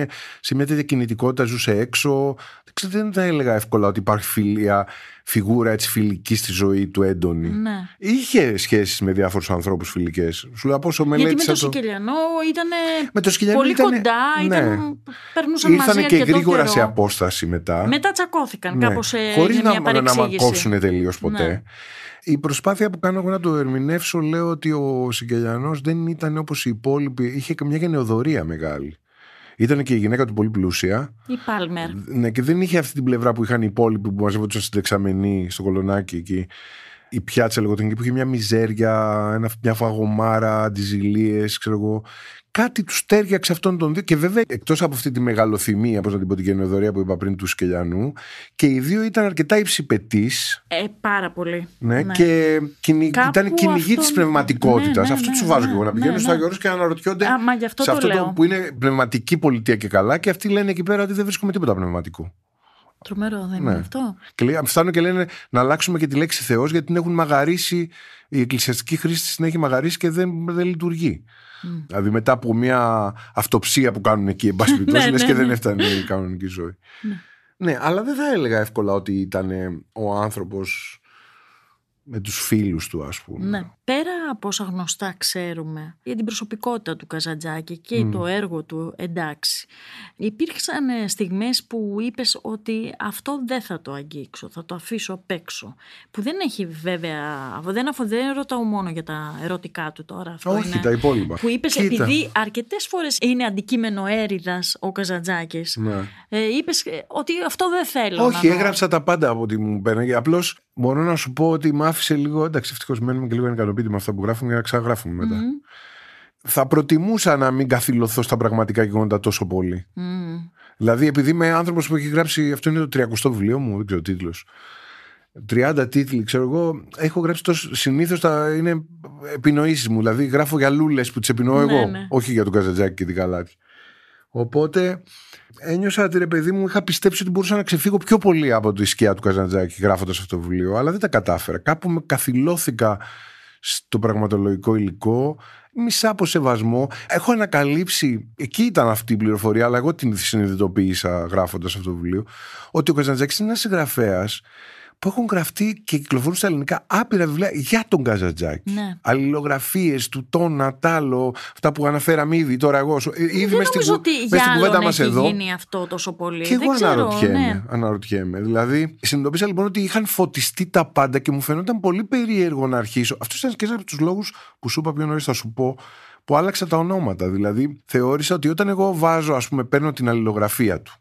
σε μια τέτοια κινητικότητα, ζούσε έξω. Δεν, ξέρω, δεν θα έλεγα εύκολα ότι υπάρχει φιλία, φιγούρα έτσι φιλική στη ζωή του έντονη. Ναι. Είχε σχέσεις με διάφορους ανθρώπους φιλικές. Σου λέω από όσο Γιατί με μελέτησα. τον Σικελιανό ήταν με το Σκυλιανό πολύ ήτανε- κοντά, ναι. ήταν, περνούσαν μαζί Ήρθανε και αρκετό γρήγορα καιρό. σε απόσταση μετά. Μετά τσακώθηκαν Ναι. κάπως ε, Χωρίς για να, μια να παρεξήγηση. μακώσουν τελείως ποτέ. Ναι. Η προσπάθεια που κάνω εγώ να το ερμηνεύσω λέω ότι ο Σικελιανός δεν ήταν όπως οι υπόλοιποι, είχε και μια γενεοδορία μεγάλη. Ήταν και η γυναίκα του πολύ πλούσια. Η Πάλμερ. Ναι, και δεν είχε αυτή την πλευρά που είχαν οι υπόλοιποι που μαζεύονταν στην δεξαμενή, στο κολονάκι εκεί. Η πιάτσα λεγόταν εκεί που είχε μια μιζέρια, ένα, μια φαγωμάρα, αντιζηλίες, ξέρω εγώ. Κάτι του τέριαξε αυτόν τον δύο. Και βέβαια, εκτός από αυτή τη μεγαλοθυμία, πώς να την πω, την γενεοδορία που είπα πριν του Σκελιανού, και οι δύο ήταν αρκετά υψηπετής. Ε, πάρα πολύ. Ναι, και κυνη... Κάπου ήταν κυνηγή αυτό- της πνευματικότητας. Ναι, ναι, αυτό ναι, του βάζω ναι, και εγώ. Να ναι, πηγαίνουν ναι. στο Άγιο Όρος και να αναρωτιόνται Α, μα γι' αυτό σε το αυτό λέω. που είναι πνευματική πολιτεία και καλά, και αυτοί λένε εκεί πέρα ότι δεν βρίσκουμε τίποτα πνευματικό. Τρομερό δεν Ναι. είναι αυτό. Και λέει, φτάνουν και λένε να αλλάξουμε και τη λέξη Θεός γιατί την έχουν μαγαρίσει. Η εκκλησιαστική χρήση την έχει μαγαρίσει και δεν, δεν λειτουργεί. Δηλαδή μετά από μια αυτοψία που κάνουν εκεί, εν πάση περιπτώσει, Ναι, λες ναι, και δεν ναι. έφτανε η κανονική ζωή. Ναι, αλλά δεν θα έλεγα εύκολα ότι ήταν ε, ο άνθρωπος με τους φίλους του, ας πούμε. Ναι. Πέρα από όσα γνωστά ξέρουμε για την προσωπικότητα του Καζαντζάκη και το έργο του, εντάξει, υπήρξαν ε, στιγμές που είπες ότι αυτό δεν θα το αγγίξω, θα το αφήσω απ' έξω. Που δεν έχει βέβαια, δεν, αφο, δεν ρωτάω μόνο για τα ερωτικά του τώρα. Αυτό Όχι, είναι, τα υπόλοιπα. Που είπες Κοίτα. επειδή αρκετές φορές είναι αντικείμενο έρηδας ο Καζαντζάκης, Ναι. ε, είπες ε, ότι αυτό δεν θέλω Όχι, να δω. έγραψα τα πάντα από ό,τι μου πέρανε. Απλώς μπορώ να σου πω ότι με άφησε λίγο. Εντάξει, ευτυχώς μένουμε και λίγο ικανοποιητοί με αυτά που γράφουμε για να ξαναγράφουμε μετά. Θα προτιμούσα να μην καθυλωθώ στα πραγματικά γεγονότα τόσο πολύ. Μμμ. Δηλαδή, επειδή είμαι άνθρωπος που έχει γράψει. Αυτό είναι το 30ο βιβλίο μου, δεν ξέρω τίτλος. 30 τίτλοι, ξέρω εγώ. Έχω γράψει τόσο. Συνήθως είναι επινοήσεις μου. Δηλαδή, γράφω για λούλες που τις επινοώ Ναι, εγώ. ναι. Όχι για τον Καζατζάκη και την Καλάτη. Οπότε ένιωσα ότι ρε παιδί μου είχα πιστέψει ότι μπορούσα να ξεφύγω πιο πολύ από τη σκιά του Καζαντζάκη γράφοντας αυτό το βιβλίο, αλλά δεν τα κατάφερα. Κάπου με καθυλώθηκα στο πραγματολογικό υλικό, μισά από σεβασμό. Έχω ανακαλύψει, εκεί ήταν αυτή η πληροφορία, αλλά εγώ την συνειδητοποίησα γράφοντας αυτό το βιβλίο, ότι ο Καζαντζάκη είναι ένας συγγραφέας που έχουν γραφτεί και κυκλοφορούν στα ελληνικά άπειρα βιβλία για τον Καζαντζάκη. Ναι. Αλληλογραφίες του, τόνα, τάλο, αυτά που αναφέραμε ήδη τώρα εγώ. σου- Ήδη δεν μες στην, νομίζω κου- ότι μες για στην κουβέντα άλλον μας έχει εδώ. γίνει αυτό τόσο πολύ. Και εγώ δεν ξέρω, αναρωτιέμαι, ναι. αναρωτιέμαι. Δηλαδή, συνειδητοποίησα λοιπόν ότι είχαν φωτιστεί τα πάντα και μου φαινόταν πολύ περίεργο να αρχίσω. Αυτός ήταν και ένας από τους λόγους που σου είπα πιο νωρίς, θα σου πω, που άλλαξα τα ονόματα. Δηλαδή, θεώρησα ότι όταν εγώ βάζω, ας πούμε, παίρνω την αλληλογραφία του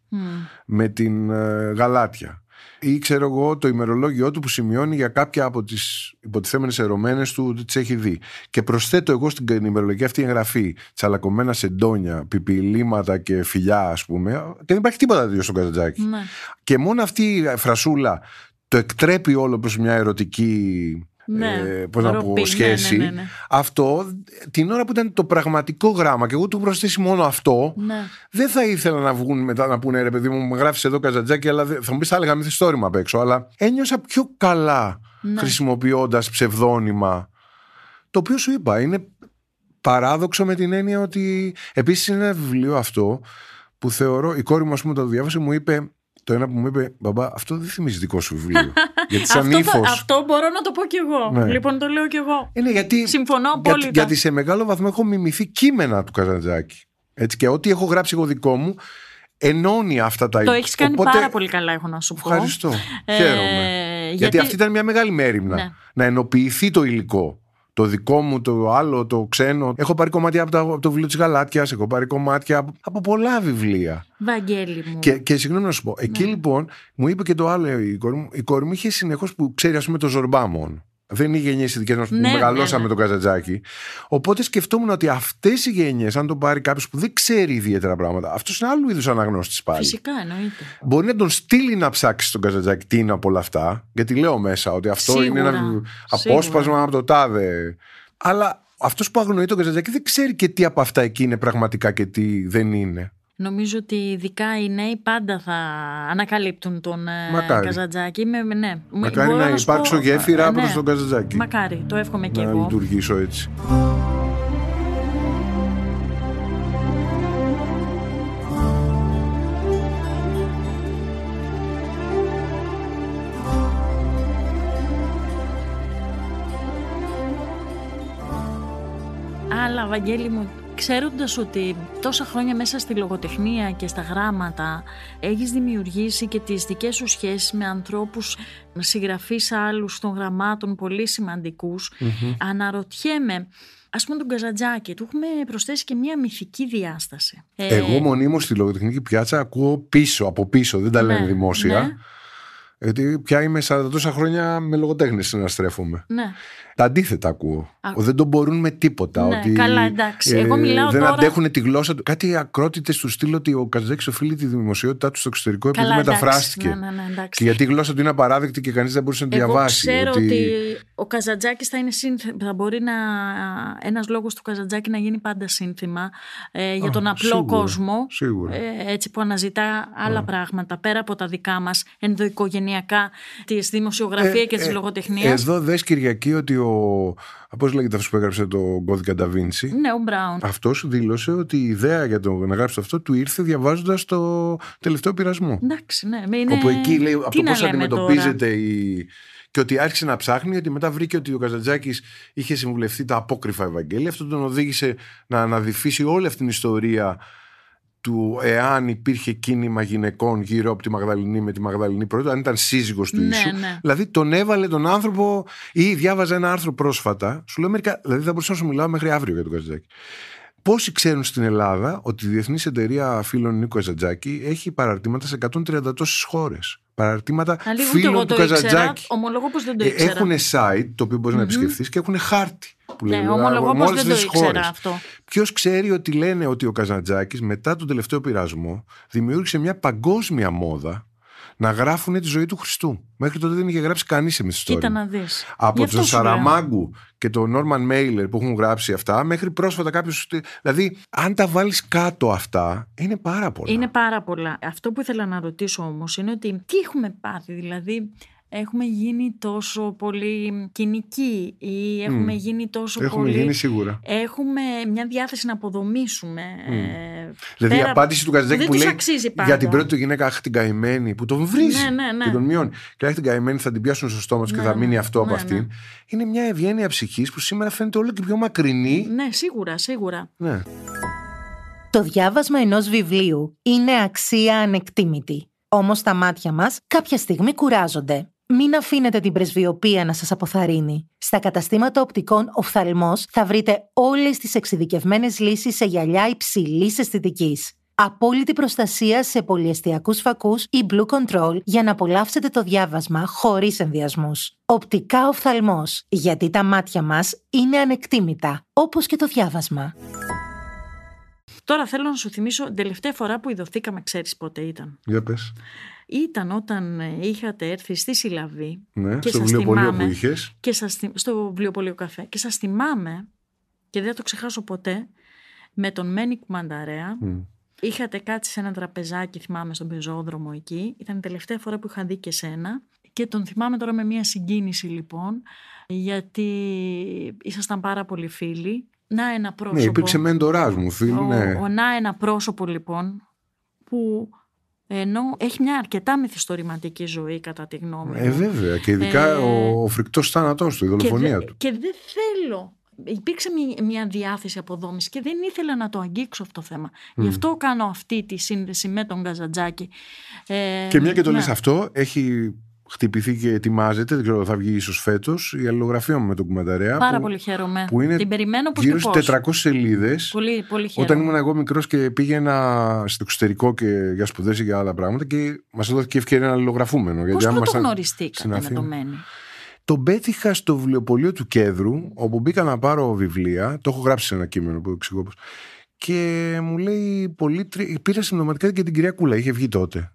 με την ε, γαλάτια ή ξέρω εγώ το ημερολόγιο του που σημειώνει για κάποια από τις υποτιθέμενες ερωμένες του ότι τις έχει δει. Και προσθέτω εγώ στην ημερολογική αυτή εγγραφή τσαλακωμένα σεντόνια, πιπιλήματα και φιλιά, ας πούμε. Και δεν υπάρχει τίποτα τέτοιο στον Καζαντζάκη. Ναι. Και μόνο αυτή η φρασούλα το εκτρέπει όλο προς μια ερωτική Ναι, ε, πώς να ροπή, πω, ναι, σχέση. ναι, ναι, ναι. Αυτό την ώρα που ήταν το πραγματικό γράμμα και εγώ του προσθέσει μόνο αυτό, Ναι. δεν θα ήθελα να βγουν μετά να πούνε ρε παιδί μου, μου γράφεις εδώ καζατζάκι, αλλά δεν- θα μου πεις θα έλεγα μυθιστόρημα απ' έξω. Αλλά ένιωσα πιο καλά Ναι. χρησιμοποιώντας ψευδόνυμα. Το οποίο σου είπα είναι παράδοξο με την έννοια ότι επίσης είναι ένα βιβλίο αυτό που θεωρώ, η κόρη μου, ας πούμε, το διάβασε, μου είπε. Το ένα που μου είπε, Μπαμπά, αυτό δεν θυμίζει δικό σου βιβλίο. Γιατί σαν αυτό, θα- ύφος. αυτό μπορώ να το πω κι εγώ. Ναι. Λοιπόν, το λέω κι εγώ. Είναι γιατί, Συμφωνώ γιατί, απόλυτα. γιατί σε μεγάλο βαθμό έχω μιμηθεί κείμενα του Καζαντζάκη. Έτσι, και ό,τι έχω γράψει εγώ δικό μου ενώνει αυτά τα Το έχεις κάνει Οπότε, πάρα πολύ καλά, έχω να σου πω. Ευχαριστώ. Ε, Χαίρομαι. Γιατί... γιατί- αυτή ήταν μια μεγάλη μέρημνα. Ναι. Να ενοποιηθεί το υλικό. Το δικό μου, το άλλο, το ξένο. Έχω πάρει κομμάτια από, τα, από το βιβλίο της Γαλάτιας, έχω πάρει κομμάτια από, από πολλά βιβλία. Βαγγέλη μου. Και, και συγγνώμη να σου πω, εκεί Ναι. λοιπόν μου είπε και το άλλο η κόρη μου. Η κόρη μου είχε συνεχώς που ξέρει, ας πούμε, το ζορμπά μόνο. Δεν είναι οι γενιές οι δικές μας που Ναι, μεγαλώσαμε ναι, ναι. τον Καζατζάκη. Οπότε σκεφτόμουν ότι αυτές οι γενιές, αν το πάρει κάποιος που δεν ξέρει ιδιαίτερα πράγματα, αυτός είναι άλλου είδους αναγνώστης πάλι. Φυσικά εννοείται. Μπορεί να τον στείλει να ψάξει τον Καζατζάκη τι είναι από όλα αυτά. Γιατί λέω μέσα ότι αυτό Σίγουρα, είναι ένα σίγουρα. απόσπασμα από το τάδε. Αλλά αυτός που αγνοεί τον Καζατζάκη δεν ξέρει και τι από αυτά εκεί είναι πραγματικά και τι δεν είναι. Νομίζω ότι ειδικά οι νέοι πάντα θα ανακαλύπτουν τον ε, Μακάρι. Καζαντζάκη. Με, ναι. Μακάρι Μπορώ να σου πω- υπάρξω γέφυρα Ε, ναι. προς τον Καζατζάκη. Μακάρι, το εύχομαι και να εγώ. λειτουργήσω έτσι. Αλλά, Βαγγέλη μου, ξέροντας ότι τόσα χρόνια μέσα στη λογοτεχνία και στα γράμματα έχεις δημιουργήσει και τις δικές σου σχέσεις με ανθρώπους συγγραφείς άλλους των γραμμάτων πολύ σημαντικούς, αναρωτιέμαι, ας πούμε τον Καζαντζάκη, του έχουμε προσθέσει και μια μυθική διάσταση. Ε, Εγώ μονίμως στη λογοτεχνική πιάτσα ακούω πίσω, από πίσω, δεν τα Ναι, λένε δημόσια. ναι. Γιατί πια είμαι 40 τόσα χρόνια με λογοτέχνες συναστρέφομαι. Ναι. Τα αντίθετα ακούω. Α. Δεν τον μπορούν με τίποτα. Ναι, ότι, καλά, εντάξει. Εγώ μιλάω δεν τώρα- αντέχουν τη γλώσσα του. Κάτι ακρότητες του στείλω ότι ο Καζαντζάκη οφείλει τη δημοσιότητά του στο εξωτερικό επειδή Καλά, εντάξει. μεταφράστηκε. Ναι, ναι, ναι, εντάξει. Και γιατί η γλώσσα του είναι απαράδεκτη και κανείς δεν μπορούσε να τη Εγώ διαβάσει. ξέρω ότι... ο Καζαντζάκης θα, είναι σύνθ- θα μπορεί να... ένας λόγος του Καζαντζάκη να γίνει πάντα σύνθημα ε, για Α, τον απλό σίγουρα, κόσμο σίγουρα. ε, έτσι που αναζητά άλλα πράγματα πέρα από τα δικά μας ενδοοικογενειακά τη δημοσιογραφία και τη Ε, ε, λογοτεχνία. Εδώ δες Κυριακή ότι ο. Πώς λέγεται αυτός που έγραψε το κώδικα Νταβίντσι. Ναι, ο Μπράουν. Αυτός δήλωσε ότι η ιδέα για το να γράψει αυτό του ήρθε διαβάζοντας το τελευταίο πειρασμό. Εντάξει, ναι. Είναι... Όπου εκεί λέει από Τι το να πώ λέμε αντιμετωπίζεται η. Και ότι άρχισε να ψάχνει, ότι μετά βρήκε ότι ο Καζαντζάκης είχε συμβουλευτεί τα απόκριφα Ευαγγέλια. Αυτό τον οδήγησε να αναδυφίσει όλη αυτή την ιστορία του εάν υπήρχε κίνημα γυναικών γύρω από τη Μαγδαληνή με τη Μαγδαληνή πρώτα, αν ήταν σύζυγος του Ναι, Ιησού. ναι. Δηλαδή τον έβαλε τον άνθρωπο ή διάβαζα ένα άρθρο πρόσφατα. Σου λέω μερικά, δηλαδή θα μπορούσα να σου μιλάω μέχρι αύριο για τον Καζαντζάκη. Πόσοι ξέρουν στην Ελλάδα ότι η Διεθνής Εταιρεία Φίλων Νίκο Καζαντζάκη έχει παραρτήματα σε 130 τόσες χώρες; Παραρτήματα Α, λίγο ούτε φίλων εγώ του το ήξερα. Καζαντζάκη. Ομολογώ πως δεν το Ε, ήξερα. Έχουν site το οποίο μπορεί να επισκεφθείς και έχουν χάρτη. Που Ναι, λέει, ομολογώ με πως όλες δεν το τις ήξερα χώρες. αυτό. Ποιος ξέρει ότι λένε ότι ο Καζαντζάκης μετά τον τελευταίο πειρασμό δημιούργησε μια παγκόσμια μόδα να γράφουν τη ζωή του Χριστού. Μέχρι τότε δεν είχε γράψει κανείς εμείς Κοίτα ιστορία. να δεις. Γι' Από αυτό τον σου λέω. Σαραμάγκου και τον Νόρμαν Μέιλερ που έχουν γράψει αυτά, μέχρι πρόσφατα κάποιος. Δηλαδή, αν τα βάλεις κάτω αυτά, είναι πάρα πολλά. Είναι πάρα πολλά. Αυτό που ήθελα να ρωτήσω όμως είναι ότι τι έχουμε πάθει, δηλαδή έχουμε γίνει τόσο πολύ κοινικοί ή έχουμε γίνει τόσο Έχουμε πολύ... γίνει σίγουρα. Έχουμε μια διάθεση να αποδομήσουμε. ε, Δηλαδή, πέρα- η απάντηση του Καζαντζάκη δεν που τους λέει αξίζει πάντα. για την πρώτη του γυναίκα, αχ, την καημένη, που τον βρίζει Ναι, ναι, ναι. και τον μειώνει. Και αχ, την καημένη θα την πιάσουν στο στόμα του και Ναι, θα ναι. μείνει αυτό από Ναι, αυτήν. ναι. Είναι μια ευγένεια ψυχής που σήμερα φαίνεται όλο και πιο μακρινή. Ναι, σίγουρα, σίγουρα. Ναι. Το διάβασμα ενός βιβλίου είναι αξία ανεκτήμητη. Όμως τα μάτια μας κάποια στιγμή κουράζονται. Μην αφήνετε την πρεσβειοποία να σας αποθαρρύνει. Στα καταστήματα οπτικών οφθαλμός θα βρείτε όλες τις εξειδικευμένες λύσεις σε γυαλιά υψηλής αισθητικής. Απόλυτη προστασία σε πολυεστιακούς φακούς ή Blue Control για να απολαύσετε το διάβασμα χωρίς ενδιασμούς. Οπτικά οφθαλμός, γιατί τα μάτια μας είναι ανεκτήμητα, όπως και το διάβασμα. Τώρα θέλω να σου θυμίσω, την τελευταία φορά που ειδωθήκαμε, ξέρεις πότε ήταν. Για πες. Ήταν όταν ε, είχατε έρθει στη Συλλαβή Ναι, και στο σας βιβλιοπωλείο θυμάμαι, που είχες. και σας, θυμ- στο βιβλιοπωλείο καφέ και σας θυμάμαι και δεν θα το ξεχάσω ποτέ με τον Μένικ Μανταρέα είχατε κάτσει σε ένα τραπεζάκι θυμάμαι στον πεζόδρομο εκεί ήταν η τελευταία φορά που είχα δει και σένα και τον θυμάμαι τώρα με μια συγκίνηση λοιπόν γιατί ήσασταν πάρα πολύ φίλοι να ένα πρόσωπο Ναι, υπήρξε μέντοράς μου, φίλοι. ο, Ναι. ο να ένα πρόσωπο λοιπόν που Ενώ έχει μια αρκετά μυθιστορηματική ζωή, κατά τη γνώμη μου. Ε, βέβαια. Και ειδικά Ε, ο, ο φρικτός θάνατός του, η δολοφονία και, του. δε- και δεν θέλω. Υπήρξε μη- μια διάθεση αποδόμηση και δεν ήθελα να το αγγίξω αυτό το θέμα. Γι' αυτό κάνω αυτή τη σύνδεση με τον Καζαντζάκη. Ε, Και μια και το ναι. λες αυτό, έχει χτυπηθεί και ετοιμάζεται, δεν ξέρω, θα βγει ίσως φέτος, η αλληλογραφία μου με τον Κουμανταρέα. Πάρα που, πολύ χαίρομαι. που είναι Την περιμένω πώς γύρω και στις πώς. 400 σελίδες. Πολύ, πολύ χαίρομαι. Όταν ήμουν εγώ μικρός και πήγαινα στο εξωτερικό και για σπουδές ή για άλλα πράγματα και μας έδωθηκε ευκαιρία να αλληλογραφούμενο. Πώς γιατί άμα ήμασταν πρωτογνωριστήκατε στην με Αθήνα- το Μένι. Τον πέτυχα στο βιβλιοπωλείο του Κέδρου, όπου μπήκα να πάρω βιβλία. Το έχω γράψει σε ένα κείμενο που εξηγώ πώς. Και μου λέει πολύ. τρι- Πήρα συμπτωματικά και την κυρία Κούλα, είχε βγει τότε.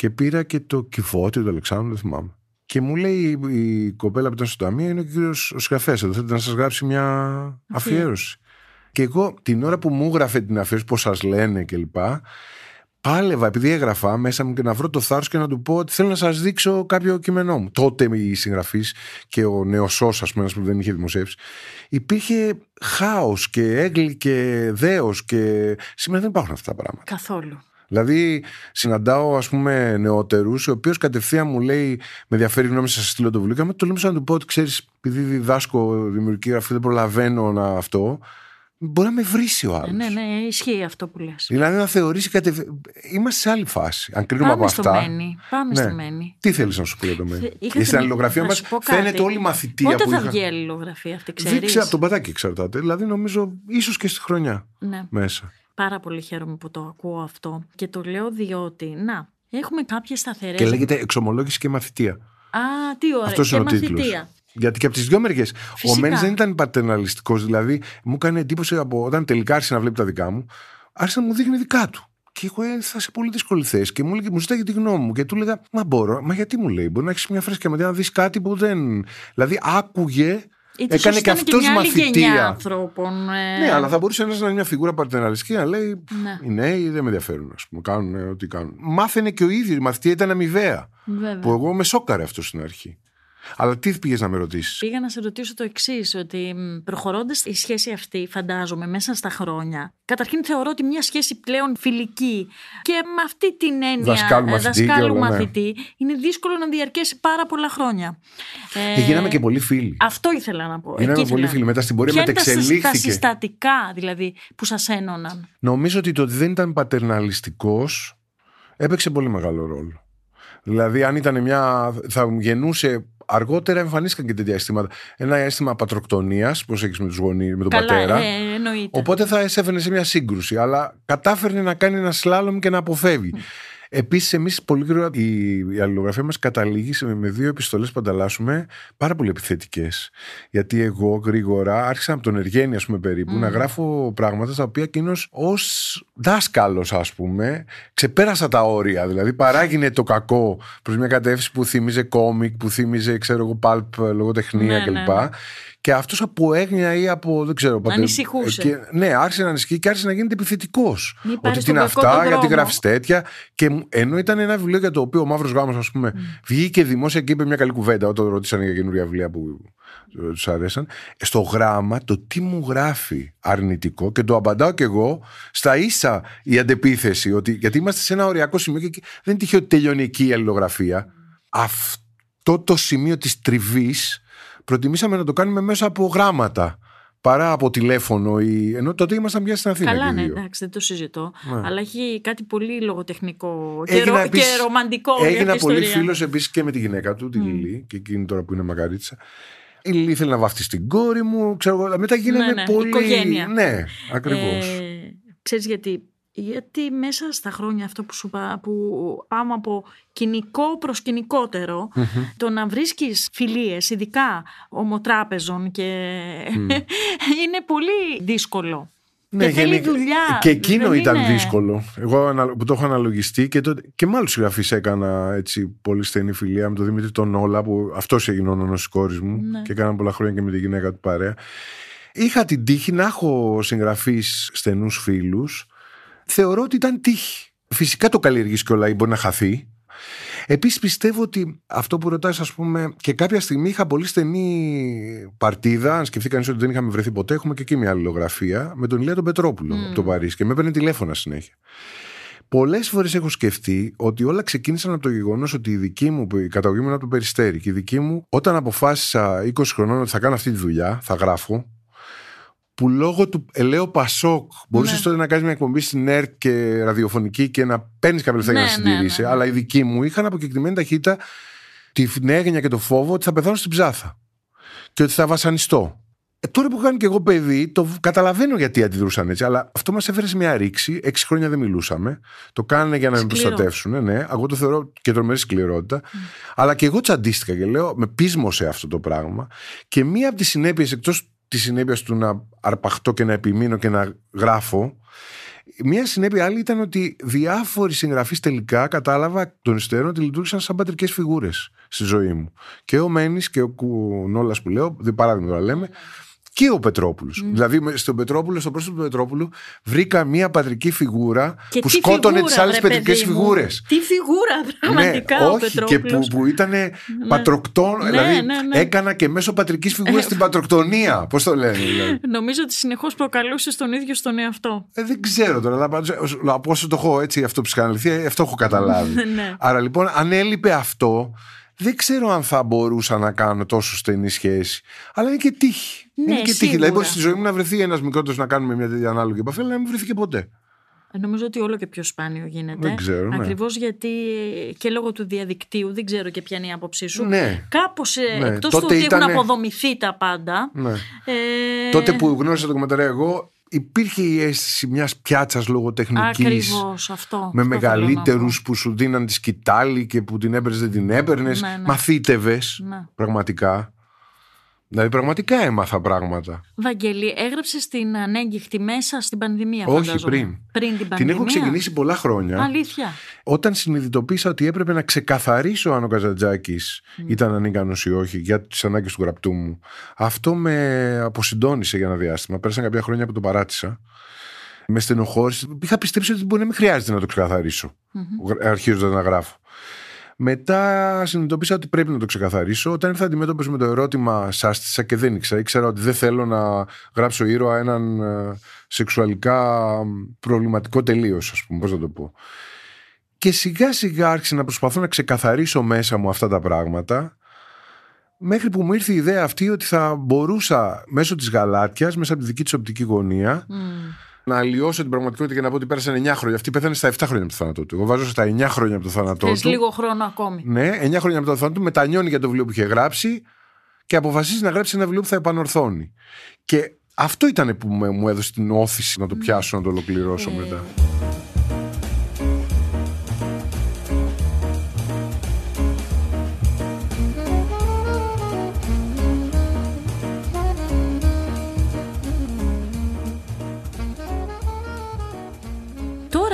Και πήρα και το κυφώτη του Αλεξάνδρου, δεν θυμάμαι. Και μου λέει η, η κοπέλα που ήταν στο ταμείο είναι ο κύριος ο συγγραφέα εδώ. Θέλετε να σας γράψει μια αφιέρωση. Και εγώ την ώρα που μου έγραφε την αφιέρωση, πώς σας λένε κλπ. Πάλευα, επειδή έγραφα μέσα μου και να βρω το θάρρος και να του πω ότι θέλω να σας δείξω κάποιο κείμενό μου. Τότε η συγγραφής και ο νεοσό, ας πούμε, ένας που δεν είχε δημοσιεύσει, υπήρχε χάος και έγκλη και δέος. Και σήμερα δεν υπάρχουν αυτά τα πράγματα. Καθόλου. Δηλαδή, συναντάω ας πούμε νεότερους, ο οποίο κατευθείαν μου λέει: Με ενδιαφέρει η γνώμη σας, σας στείλω το βιβλίο. Και άμα το λέω να του πω ότι ξέρεις, επειδή διδάσκω δημιουργική γραφή, δεν προλαβαίνω να αυτό, μπορεί να με βρήσει ο άλλος. Ε, ναι, ναι, ισχύει αυτό που λες. Δηλαδή να θεωρήσει κατευθείαν. Είμαστε σε άλλη φάση. Αν κρίνουμε Πάμε από στο αυτά. Μένι. Πάμε Ναι. στο Μένι. Τι θέλεις να σου πω για το μέλλον. Θε- είχα Και στην την- αλληλογραφία να μας σου πω κάτι. φαίνεται όλη η μαθητεία Πότε που θα είχα. βγει η αλληλογραφία αυτή, Δεν ξέρεις; ξέρω, από τον πατάκι εξαρτάται. Δηλαδή νομίζω ίσως και στη χρονιά Ναι. μέσα. Πάρα πολύ χαίρομαι που το ακούω αυτό. Και το λέω διότι, να, έχουμε κάποιες σταθερές... Και λέγεται εξομολόγηση και μαθητεία. Α, τι ωραία. Αυτός και είναι ο τίτλος. μαθητεία. Γιατί και από τις δύο μεριές. Ο Φυσικά. Μένι δεν ήταν πατερναλιστικός. Δηλαδή, μου έκανε εντύπωση από όταν τελικά άρχισε να βλέπει τα δικά μου, άρχισε να μου δείχνει δικά του. Και εγώ ήρθα σε πολύ δύσκολη θέση και μου, έλεγε, μου ζητάει τη γνώμη μου. Και του έλεγα, Μα μπορώ, μα γιατί μου λέει, Μπορεί να έχεις μια φρέσκια ματιά να δεις κάτι που δεν. Δηλαδή, άκουγε, Ίσως έκανε και ήταν αυτό μια άλλη γενιά μαθητεία. ανθρώπων. ε, Ναι, αλλά θα μπορούσε ένας να είναι μια φιγούρα πατερναλιστική να λέει Ναι. Οι νέοι δεν με ενδιαφέρουν, ας πούμε. Κάνουν ε, ό,τι κάνουν. Μάθαινε και ο ίδιος. Η μαθητεία ήταν αμοιβαία. Βέβαια. Που εγώ με σόκαρε αυτό στην αρχή. Αλλά τι πήγες να με ρωτήσεις; Πήγα να σε ρωτήσω το εξής, ότι προχωρώντας η σχέση αυτή, φαντάζομαι, μέσα στα χρόνια, καταρχήν θεωρώ ότι μια σχέση πλέον φιλική και με αυτή την έννοια Δασκάλου ε, μαθητή και δασκάλου όλα, ναι. μαθητή, είναι δύσκολο να διαρκέσει πάρα πολλά χρόνια. Και γίναμε και πολύ φίλοι. Αυτό ήθελα να πω. Γίναμε Εκεί πολύ ήθελα. φίλοι. Μετά στην πορεία Ποια είναι τα συ- τα μετεξελίχθηκε. συστατικά δηλαδή που σας ένωναν; Νομίζω ότι το ότι δεν ήταν πατερναλιστικός έπαιξε πολύ μεγάλο ρόλο. Δηλαδή, αν ήταν μια. θα γεννούσε. Αργότερα εμφανίστηκαν και τέτοια αισθήματα. Ένα αίσθημα πατροκτονίας, πώς έχεις με, τους γονείς, με τον Καλά, πατέρα. ε, εννοείται. Οπότε θα έσέφερε σε μια σύγκρουση. Αλλά κατάφερνε να κάνει ένα σλάλομ και να αποφεύγει. Επίσης, εμείς πολύ γρήγορα η, η αλληλογραφία μας καταλήγει σε- με δύο επιστολές που ανταλλάσσουμε πάρα πολύ επιθετικές. Γιατί εγώ γρήγορα άρχισα από τον Εργένη, ας πούμε, περίπου, να γράφω πράγματα στα οποία εκείνος ως δάσκαλος, ας πούμε, ξεπέρασα τα όρια. Δηλαδή, παράγεινε το κακό προς μια κατεύθυνση που θύμιζε κόμικ, που θύμιζε, ξέρω εγώ, πάλπ, λογοτεχνία Ναι, κλπ. ναι, ναι. Και αυτός από έγνοια ή από. δεν ξέρω. πατε- Ανησυχούσε. Και, ναι, άρχισε να ανησυχεί και άρχισε να γίνεται επιθετικός. Μη Ότι πάρεις τι τον είναι κακό αυτά, τον γιατί δρόμο. γράφεις τέτοια. Και μου- ενώ ήταν ένα βιβλίο για το οποίο ο Μαύρος Γάμος, ας πούμε, βγήκε δημόσια και είπε μια καλή κουβέντα όταν τον ρωτήσαν για καινούργια βιβλία που τους αρέσαν. Στο γράμμα το τι μου γράφει αρνητικό και το απαντάω κι εγώ στα ίσα η αντεπίθεση. Ότι, γιατί είμαστε σε ένα οριακό σημείο και εκεί δεν τυχαίο ότι τελειώνει εκεί η αλληλογραφία. Αυτό το σημείο της τριβής προτιμήσαμε να το κάνουμε μέσα από γράμματα παρά από τηλέφωνο ή... ενώ τότε ήμασταν πια στην Αθήνα Καλά, και οι ναι, δύο. εντάξει, δεν το συζητώ. Ναι. Αλλά έχει κάτι πολύ λογοτεχνικό και, Έγινα ρο- επίσης- και ρομαντικό. για Έγινα την πολύ ιστορία. φίλος επίσης και με τη γυναίκα του, τη Λιλή, και εκείνη τώρα που είναι μακαρίτσα. Η Λιλή ήθελε να βαφτίσει την κόρη μου, ξέρω εγώ. Μετά γίναμε Ναι, ναι, πολύ. οικογένεια. Ναι, ακριβώς. Ε, ξέρεις γιατί. Γιατί μέσα στα χρόνια αυτό που σου είπα, που πάμε από κοινικό προς κοινικότερο, το να βρίσκεις φιλίες, ειδικά ομοτράπεζων και είναι πολύ δύσκολο. Ναι, και θέλει γενικά- δουλειά. Και εκείνο δεν ήταν είναι- δύσκολο. Εγώ ανα- που το έχω αναλογιστεί και, τότε, και με άλλους συγγραφείς έκανα έτσι πολύ στενή φιλία. Με τον Δημήτρη τον Όλα, που αυτός έγινε ο νονό τη κόρης μου Ναι. και έκανα πολλά χρόνια και με τη γυναίκα του παρέα. Είχα την τύχη να έχω συγγραφείς στενούς φίλους. Θεωρώ ότι ήταν τύχη. Φυσικά το καλλιεργείς και όλα ή μπορεί να χαθεί. Επίσης πιστεύω ότι αυτό που ρωτάς ας πούμε και κάποια στιγμή είχα πολύ στενή παρτίδα. Αν σκεφτεί κανείς ότι δεν είχαμε βρεθεί ποτέ, έχουμε και εκεί μια αλληλογραφία με τον Ηλία τον Πετρόπουλο από το Παρίσι και με έπαιρνε τηλέφωνα συνέχεια. Πολλές φορές έχω σκεφτεί ότι όλα ξεκίνησαν από το γεγονός ότι η δική μου, η καταγωγή μου είναι από το περιστέρι. Και η δική μου, όταν αποφάσισα 20 χρονών ότι θα κάνω αυτή τη δουλειά, θα γράφω, που λόγω του ελαίου Πασόκ μπορούσες ναι. τότε να κάνεις μια εκπομπή στην ΕΡΤ και ραδιοφωνική και να παίρνεις κάποια λεφτά για να Ναι, συντηρήσει. ναι, ναι. Αλλά η δική μου είχαν αποκεκτημένη ταχύτητα τη έγνοια και το φόβο ότι θα πεθάνω στην ψάθα και ότι θα βασανιστώ. Ε, τώρα που κάνω και εγώ παιδί, το καταλαβαίνω γιατί αντιδρούσαν έτσι, αλλά αυτό μας έφερε σε μια ρήξη. Έξι χρόνια δεν μιλούσαμε. Το κάνανε για να με Σκληρό. προστατεύσουν. Ναι, εγώ το θεωρώ και τρομερή σκληρότητα. Αλλά και εγώ τσαντίστηκα και λέω, με πείσμωσε αυτό το πράγμα. Και μία από τις συνέπειες, εκτός τη συνέπεια του να αρπαχτώ και να επιμείνω και να γράφω, Μία συνέπεια άλλη ήταν ότι διάφοροι συγγραφείς τελικά κατάλαβα εκ των υστέρων ότι λειτουργήσαν σαν πατρικέ φιγούρες στη ζωή μου. Και ο Μένης και ο Κουνόλα που λέω, δι- παράδειγμα τώρα λέμε, και ο Πετρόπουλος. Δηλαδή, με- στον Πετρόπουλο, στο πρόσωπο του Πετρόπουλου, βρήκα μία πατρική φιγούρα Και που τι σκότωνε φιγούρα, τι άλλες βρε, παιδικέ παιδί μου; φιγούρες. Τι φιγούρα, πραγματικά ο ναι, όχι, και που, Πετρόπουλος. που ήταν πατροκτόν. Ναι, δηλαδή, ναι, ναι. έκανα και μέσω πατρικής φιγούρας την πατροκτονία. Πώς το λένε, δηλαδή. Νομίζω ότι συνεχώς προκαλούσε τον ίδιο στον εαυτό. Ε, δεν ξέρω τώρα, αλλά πάντως, ως- από όσο το έχω έτσι αυτό ψυχαναλυθεί, ε, αυτό έχω καταλάβει. Ναι. Άρα λοιπόν, αν έλειπε αυτό, δεν ξέρω αν θα μπορούσα να κάνω τόσο στενή σχέση. Αλλά είναι και τύχη. Ναι, είναι και τύχη. σίγουρα. Δηλαδή, μπορείς στη ζωή μου να βρεθεί ένας μικρότερος να κάνουμε μια τέτοια ανάλογη επαφή, αλλά να μην βρεθεί ποτέ. Ε, Νομίζω ότι όλο και πιο σπάνιο γίνεται. Δεν ξέρω, ναι. Ακριβώς γιατί ε, και λόγω του διαδικτύου, δεν ξέρω και ποια είναι η άποψή σου. Ναι. Κάπως Ναι, εκτός του τότε ότι έχουν ήτανε- αποδομηθεί τα πάντα. Ναι. Ε, Τότε που γνώρισα το κομμενταρέ εγώ, υπήρχε η αίσθηση μιας πιάτσας λογοτεχνικής. Ακριβώς αυτό. Με αυτό θέλω να μεγαλύτερους πω. που σου δίναν τη σκητάλη και που την έπαιρνες δεν την έπαιρνες. Ναι, ναι. Μαθήτευες. Ναι. Πραγματικά. Δηλαδή, πραγματικά έμαθα πράγματα. Βαγγέλη, έγραψες την ανέγκυχτη μέσα στην πανδημία. Όχι, φαντάζομαι. πριν. Πριν την πανδημία. Την έχω ξεκινήσει πολλά χρόνια. Αλήθεια. Όταν συνειδητοποίησα ότι έπρεπε να ξεκαθαρίσω αν ο Καζαντζάκης ήταν ανίκανος ή όχι για τις ανάγκες του γραπτού μου, αυτό με αποσυντώνησε για ένα διάστημα. Πέρασαν κάποια χρόνια που το παράτησα. Με στενοχώρησε. Είχα πιστέψει ότι μπορεί να μην χρειάζεται να το ξεκαθαρίσω, αρχίζοντας να γράφω. Μετά συνειδητοποίησα ότι πρέπει να το ξεκαθαρίσω. Όταν ήρθα αντιμέτωπος με το ερώτημα, σάστησα και δεν ήξερα. Ήξερα ότι δεν θέλω να γράψω ήρωα έναν ε, σεξουαλικά προβληματικό τελείως, ας πούμε. Πώς να το πω. Και σιγά σιγά άρχισα να προσπαθώ να ξεκαθαρίσω μέσα μου αυτά τα πράγματα μέχρι που μου ήρθε η ιδέα αυτή ότι θα μπορούσα μέσω της γαλάτιας, μέσα από τη δική της οπτική γωνία να αλλοιώσω την πραγματικότητα και να πω ότι πέρασαν 9 χρόνια. Αυτή πέθανε στα 7 χρόνια από το θάνατό του. Εγώ βάζω στα 9 χρόνια από το θάνατό Θες του. λίγο χρόνο ακόμη. Ναι, 9 χρόνια από το θάνατο του, μετανιώνει για το βιβλίο που είχε γράψει και αποφασίζει να γράψει ένα βιβλίο που θα επανορθώνει. Και αυτό ήταν που με- μου έδωσε την όθηση να το πιάσω, να το ολοκληρώσω μετά.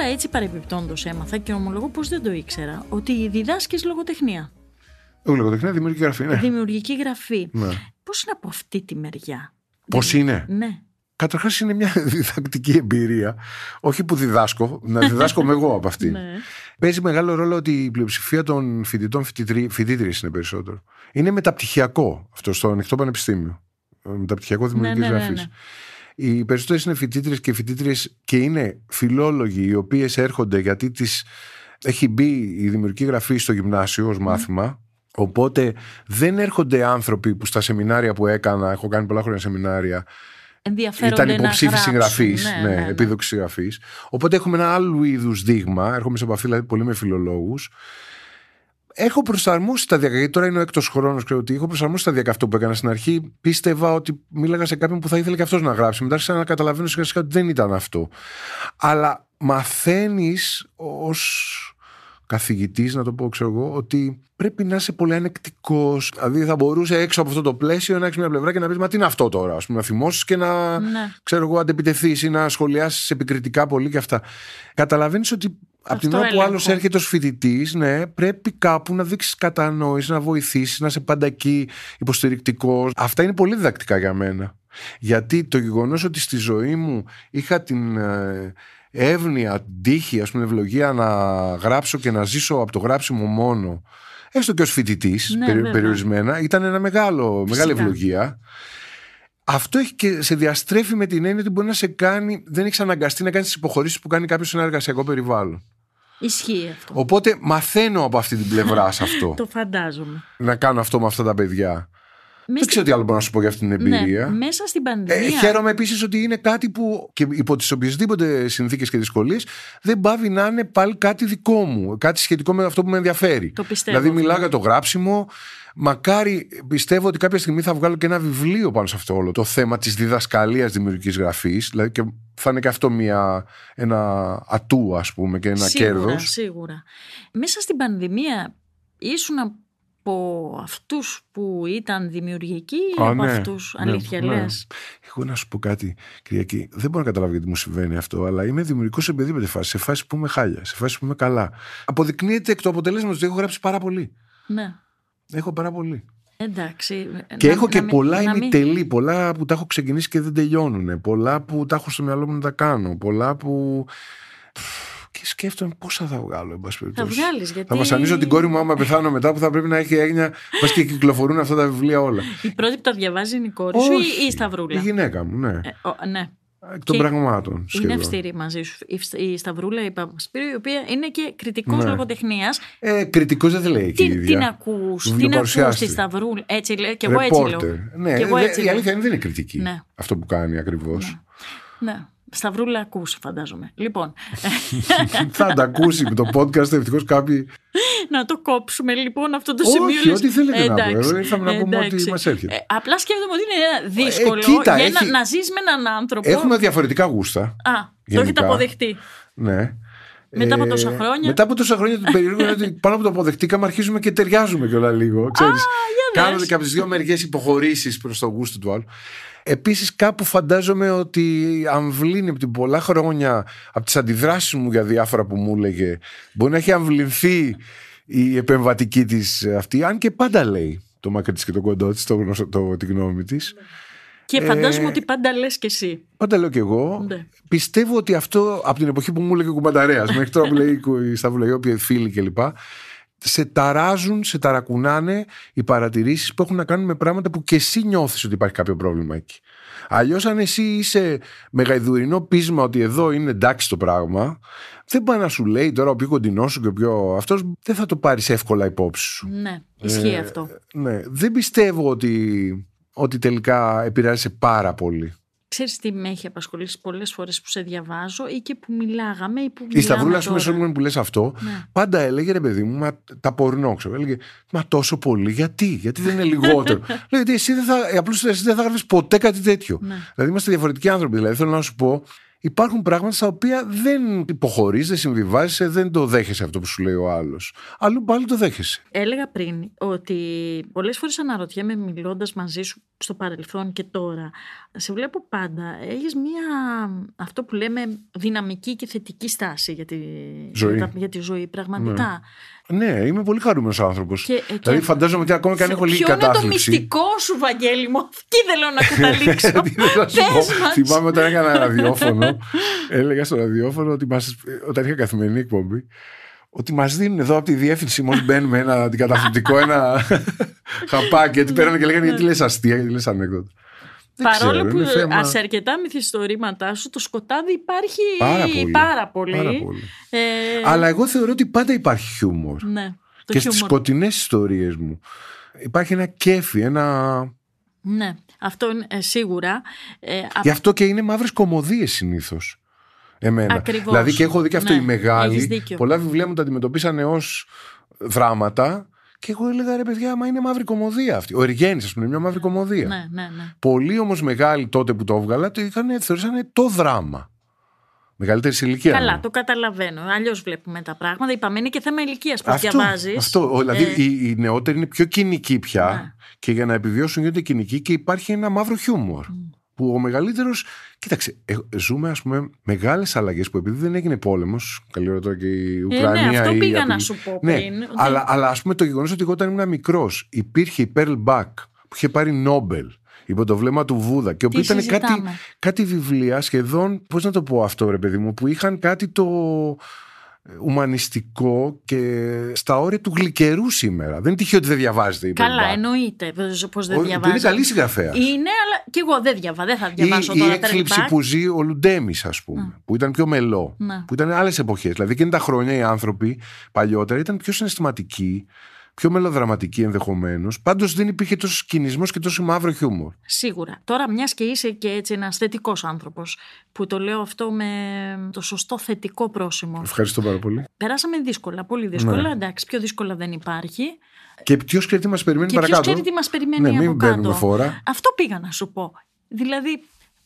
Έτσι παρεμπιπτόντως έμαθα και ομολογώ πως δεν το ήξερα ότι διδάσκεις λογοτεχνία, Εγώ λογοτεχνία, δημιουργική γραφή, ναι. δημιουργική γραφή. ναι. Πώς είναι από αυτή τη μεριά; Πώς είναι; Ναι. Καταρχάς είναι μια διδακτική εμπειρία. Όχι που διδάσκω, να διδάσκομαι εγώ από αυτή. Ναι. Παίζει μεγάλο ρόλο ότι η πλειοψηφία των φοιτητών φοιτήτριες είναι περισσότερο. Είναι μεταπτυχιακό αυτό στο ανοιχτό πανεπιστήμιο. Ε, Μεταπτυχιακό δημιουργικής ναι, ναι, γραφής. Ναι. Οι περισσότερε είναι φοιτήτριες και φοιτήτριες και είναι φιλόλογοι οι οποίες έρχονται γιατί τις έχει μπει η δημιουργική γραφή στο γυμνάσιο ως μάθημα. Οπότε δεν έρχονται άνθρωποι που στα σεμινάρια που έκανα, έχω κάνει πολλά χρόνια σεμινάρια, Ενδιαφέρονται ήταν να υποψήφοι γράψουν. συγγραφείς, Ναι, ναι, ναι, ναι. επίδοξοι συγγραφεί. Οπότε έχουμε ένα άλλο είδους δείγμα. Έρχομαι σε επαφή δηλαδή, πολύ με φιλολόγους. Έχω προσαρμόσει σταδιακά, γιατί τώρα είναι ο έκτος χρόνος, ξέρω ότι έχω προσαρμόσει σταδιακά αυτό που έκανα στην αρχή. Πίστευα ότι μίλαγα σε κάποιον που θα ήθελε και αυτός να γράψει. Μετά άρχισα να καταλαβαίνω σιγά σιγά ότι δεν ήταν αυτό. Αλλά μαθαίνεις ως καθηγητής, να το πω, ξέρω εγώ, ότι πρέπει να είσαι πολύ ανεκτικός. Δηλαδή, θα μπορούσε έξω από αυτό το πλαίσιο να έχεις μια πλευρά και να πεις Μα τι είναι αυτό τώρα, ας πούμε, να θυμώσεις και να Ναι. ξέρω εγώ, αντεπιτεθείς ή να σχολιάσεις επικριτικά πολύ και αυτά. Καταλαβαίνεις ότι από την Αυτό ώρα που άλλο έλεγχο. έρχεται ως φοιτητής, ναι, πρέπει κάπου να δείξεις κατανόηση, να βοηθήσεις, να είσαι πάντα εκεί υποστηρικτικός. Αυτά είναι πολύ διδακτικά για μένα. Γιατί το γεγονός ότι στη ζωή μου είχα την ε, εύνοια, την τύχη, ας πούμε, ευλογία να γράψω και να ζήσω από το γράψιμο μόνο, έστω και ως φοιτητής, Ναι, βέβαια. περιορισμένα, ήταν ένα μεγάλο, μεγάλη Φυσικά. ευλογία. Αυτό έχει και σε διαστρέφει με την έννοια ότι μπορεί να σε κάνει, δεν έχεις αναγκαστεί να κάνεις τις υποχωρήσεις που κάνει κάποιος σε ένα εργασιακό περιβάλλον. Ισχύει αυτό. Οπότε μαθαίνω από αυτή την πλευρά σε αυτό. Το φαντάζομαι. να κάνω αυτό με αυτά τα παιδιά. Δεν ξέρω τι άλλο μπορώ να σου πω για αυτή την Ναι, εμπειρία. μέσα στην Ε, πανδημία. χαίρομαι επίσης ότι είναι κάτι που και υπό τις οποιασδήποτε συνθήκες και δυσκολίες δεν πάβει να είναι πάλι κάτι δικό μου. Κάτι σχετικό με αυτό που με ενδιαφέρει. Το πιστεύω Δηλαδή, αυτό. μιλάω για το γράψιμο. Μακάρι πιστεύω ότι κάποια στιγμή θα βγάλω και ένα βιβλίο πάνω σε αυτό όλο το θέμα της διδασκαλίας δημιουργικής γραφής. Δηλαδή, και θα είναι και αυτό μια, ένα ατού, ας πούμε, και ένα σίγουρα, κέρδος. Σίγουρα. Μέσα στην πανδημία ήσουν από αυτούς που ήταν δημιουργικοί ή Α, από ναι, αυτούς, ναι, αλήθεια ναι. λες. Εγώ να σου πω κάτι, Κυριακή. Δεν μπορώ να καταλάβω γιατί μου συμβαίνει αυτό, αλλά είμαι δημιουργικός σε οποιαδήποτε φάση. Σε φάση που είμαι χάλια, σε φάση που είμαι καλά. Αποδεικνύεται εκ του αποτελέσματος ότι έχω γράψει πάρα πολύ. Ναι. Έχω πάρα πολύ. Εντάξει. Και να- έχω και να μην- πολλά να μην- ημιτελή, πολλά που τα έχω ξεκινήσει και δεν τελειώνουν. Πολλά που τα έχω στο μυαλό μου να τα κάνω. Πολλά που. Και σκέφτομαι πόσα θα βγάλω, εν πάση Θα περιπτώσει. βγάλεις γιατί... Θα βασανίζω την κόρη μου άμα πεθάνω μετά που θα πρέπει να έχει έγνοια. Πας και κυκλοφορούν αυτά τα βιβλία όλα. Η πρώτη που τα διαβάζει είναι η κόρη σου ή Όχι. η Σταυρούλα; Η γυναίκα μου, ναι. Ε, ο- ναι. Εκ των και πραγμάτων. Είναι σχεδόν. αυστηρή μαζί σου. Η Φ- Η Σταυρούλα, η Παπασπύρου, η οποία είναι και κριτικός Ναι. λογοτεχνίας. Ε, Κριτικός δεν τη λέει και η Τι, ίδια. την ακούς, την ακούς Βιβλιοπαρουσιάστρια. τη Σταυρούλα. Έτσι λέει, και εγώ έτσι λέω. Ρεπόρτερ. Ναι, Και εγώ δε- έτσι η λέω. αλήθεια είναι δεν είναι κριτική. Ναι. Αυτό που κάνει ακριβώς. Ναι. Σταυρούλα ακούς φαντάζομαι. Λοιπόν, θα τα ακούσει με το podcast, ευτυχώς κάποιοι. να το κόψουμε λοιπόν αυτό το Όχι, σημείο. λες. ό,τι θέλετε να πω. Εντάξει. Εδώ ήρθαμε να πούμε Εντάξει. ότι μας έρχεται. Ε, απλά σκέφτομαι ότι είναι δύσκολο Ε, κοίτα, για να, έχει- να ζεις με έναν άνθρωπο. Έχουμε διαφορετικά γούστα. Α, το γενικά. έχετε αποδεχτεί. Ναι. Μετά από τόσα χρόνια. Μετά από τόσα χρόνια το περίεργο είναι ότι πάνω από το αποδεχτήκαμε αρχίζουμε και ταιριάζουμε κιόλας λίγο. Ξέρεις. για Κάνονται δες. και από τι δύο μεριές υποχωρήσεις προς το γούστο του άλλου. Επίσης, κάπου φαντάζομαι ότι αμβλύνει από την πολλά χρόνια από τις αντιδράσεις μου για διάφορα που μου έλεγε. Μπορεί να έχει αμβλυνθεί η επεμβατική της αυτή, αν και πάντα λέει το μακρύ τη και το κοντό τη, το, γνωστό- το, τη γνώμη της. Και φαντάζομαι Ε, ότι πάντα λες και εσύ. Πάντα λέω κι εγώ. Ναι. Πιστεύω ότι αυτό από την εποχή που μου έλεγε ο κουμπανταρέας, μέχρι τώρα που λέει η Σταυρουλαγή, όποιοι φίλοι κλπ. Σε ταράζουν, σε ταρακουνάνε οι παρατηρήσεις που έχουν να κάνουν με πράγματα που και εσύ νιώθεις ότι υπάρχει κάποιο πρόβλημα εκεί. Αλλιώς, αν εσύ είσαι μεγαϊδουρινό πείσμα ότι εδώ είναι εντάξει το πράγμα, δεν πάει να σου λέει τώρα ο πιο κοντινός σου και ο πιο. Αυτός δεν θα το πάρεις εύκολα υπόψη σου. Ναι, ισχύει Ε, αυτό. Ναι, δεν πιστεύω ότι, ότι τελικά επηρεάζει πάρα πολύ. Ξέρεις τι με έχει απασχολήσει πολλές φορές που σε διαβάζω ή και που μιλάγαμε ή που Η μιλάμε Σταυρούλα, ας πούμε, τώρα. σε όλο moment που λες αυτό, Ναι. πάντα έλεγε ρε παιδί μου, μα, τα πορνό, ξέρω. Έλεγε, Μα τόσο πολύ, γιατί, γιατί δεν είναι λιγότερο. Λέω, γιατί εσύ δεν θα, απλώς εσύ δεν θα γράφει ποτέ κάτι τέτοιο. Ναι. Δηλαδή, είμαστε διαφορετικοί άνθρωποι. Δηλαδή, θέλω να σου πω, υπάρχουν πράγματα στα οποία δεν υποχωρείς, δεν συμβιβάζεσαι, δεν το δέχεσαι αυτό που σου λέει ο άλλος. Αλλού πάλι το δέχεσαι. Έλεγα πριν ότι πολλές φορές αναρωτιέμαι μιλώντας μαζί σου στο παρελθόν και τώρα. Σε βλέπω πάντα. Έχεις μία, αυτό που λέμε, δυναμική και θετική στάση για τη Ζωή. Για, τα- για τη ζωή. Πραγματικά. Ναι, είμαι πολύ χαρούμενος άνθρωπος. Και- ε, και- Δηλαδή, φαντάζομαι ότι ακόμα και αν έχω λίγη Ποιο είναι το κατάθλιψη. μυστικό σου, Βαγγέλη μου. Εκεί θέλω να καταλήξω; Τι θέλω να σου πω. Πες μας. Θυμάμαι όταν έκανα ραδιόφωνο, έλεγα στο ραδιόφωνο ότι μας, όταν είχα καθημερινή εκπομπή, ότι μας δίνουν εδώ από τη διεύθυνση μόλις μπαίνουμε ένα αντικαταθλιπτικό, ένα χαπάκι. Γιατί πέρανε και λέγανε γιατί λες αστεία, γιατί λες ανέκδοτα. Δεν Παρόλο ξέρω, που είναι θέμα- σε αρκετά μυθιστορήματά σου το σκοτάδι υπάρχει Πάρα πολύ. πάρα πολύ. Πάρα πολύ. Ε, Αλλά εγώ θεωρώ ότι πάντα υπάρχει χιούμορ. ναι, το και στις χιούμορ. σκοτεινές ιστορίες μου υπάρχει ένα κέφι, ένα. Ναι, αυτό είναι ε, σίγουρα. Ε, α- Γι' αυτό και είναι μαύρες κομμωδίες συνήθως. Εμένα. Ακριβώς. Δηλαδή και έχω δει και αυτό Ναι, οι μεγάλοι. έχεις δίκιο. Πολλά βιβλία μου τα αντιμετωπίσανε ως δράματα και εγώ έλεγα ρε παιδιά, μα είναι μαύρη κομμωδία αυτή. Ο Εργένη, ας πούμε, είναι μια μαύρη κομμωδία. ναι, ναι, ναι. Πολλοί όμως μεγάλοι τότε που το έβγαλα το είχαν, θεωρήσανε το δράμα. Μεγαλύτερης σε ηλικίας. Καλά, μου. το καταλαβαίνω. Αλλιώς βλέπουμε τα πράγματα. Είπαμε είναι και θέμα ηλικίας που Αυτό, διαβάζεις. αυτό. Ο- Δηλαδή Ε, οι, οι νεότεροι είναι πιο κοινικοί πια Ναι. και για να επιβιώσουν γίνονται κοινικοί και υπάρχει ένα μαύρο χιούμορ. Που ο μεγαλύτερος. Κοίταξε, ε, ζούμε ας πούμε μεγάλες αλλαγές που επειδή δεν έγινε πόλεμος. Καλή ώρα τώρα και η Ουκρανία. ναι, αυτό ή η πήγα να απειλή- σου πω Ναι, πριν, ότι- αλλά, αλλά ας πούμε το γεγονός ότι εγώ όταν ήμουν μικρός υπήρχε η Pearl Buck που είχε πάρει Νόμπελ υπό το βλέμμα του Βούδα και όπου Τι ήταν κάτι, συζητάμε; κάτι βιβλία σχεδόν, πώς να το πω αυτό ρε παιδί μου, που είχαν κάτι το ουμανιστικό και στα όρια του γλυκερού σήμερα. Δεν είναι τυχαίο ότι δεν διαβάζετε. Καλά, εννοείται πώ δεν διαβάζετε. Είναι καλή συγγραφέας. Είναι, αλλά και εγώ δεν διαβάζω. Δεν θα διαβάσω η, τώρα. Η έκλειψη που ζει ο Λουντέμις, ας πούμε, mm. που ήταν πιο μελό, Ναι. που ήταν άλλες εποχές. Δηλαδή εκείνη τα χρόνια οι άνθρωποι παλιότερα ήταν πιο συναισθηματικοί, πιο μελοδραματική ενδεχομένως. Πάντως δεν υπήρχε τόσο κινησμό και τόσο μαύρο χιούμορ. Σίγουρα. Τώρα, μιας και είσαι και έτσι ένας θετικός άνθρωπος, που το λέω αυτό με το σωστό θετικό πρόσημο. Ευχαριστώ πάρα πολύ. Περάσαμε δύσκολα, πολύ δύσκολα. Ναι. Εντάξει, πιο δύσκολα δεν υπάρχει. Και ποιος ξέρει τι μας περιμένει και παρακάτω; Ποιος ξέρει τι μας περιμένει ναι, από μην κάτω. Φορά. Αυτό πήγα να σου πω. Δηλαδή,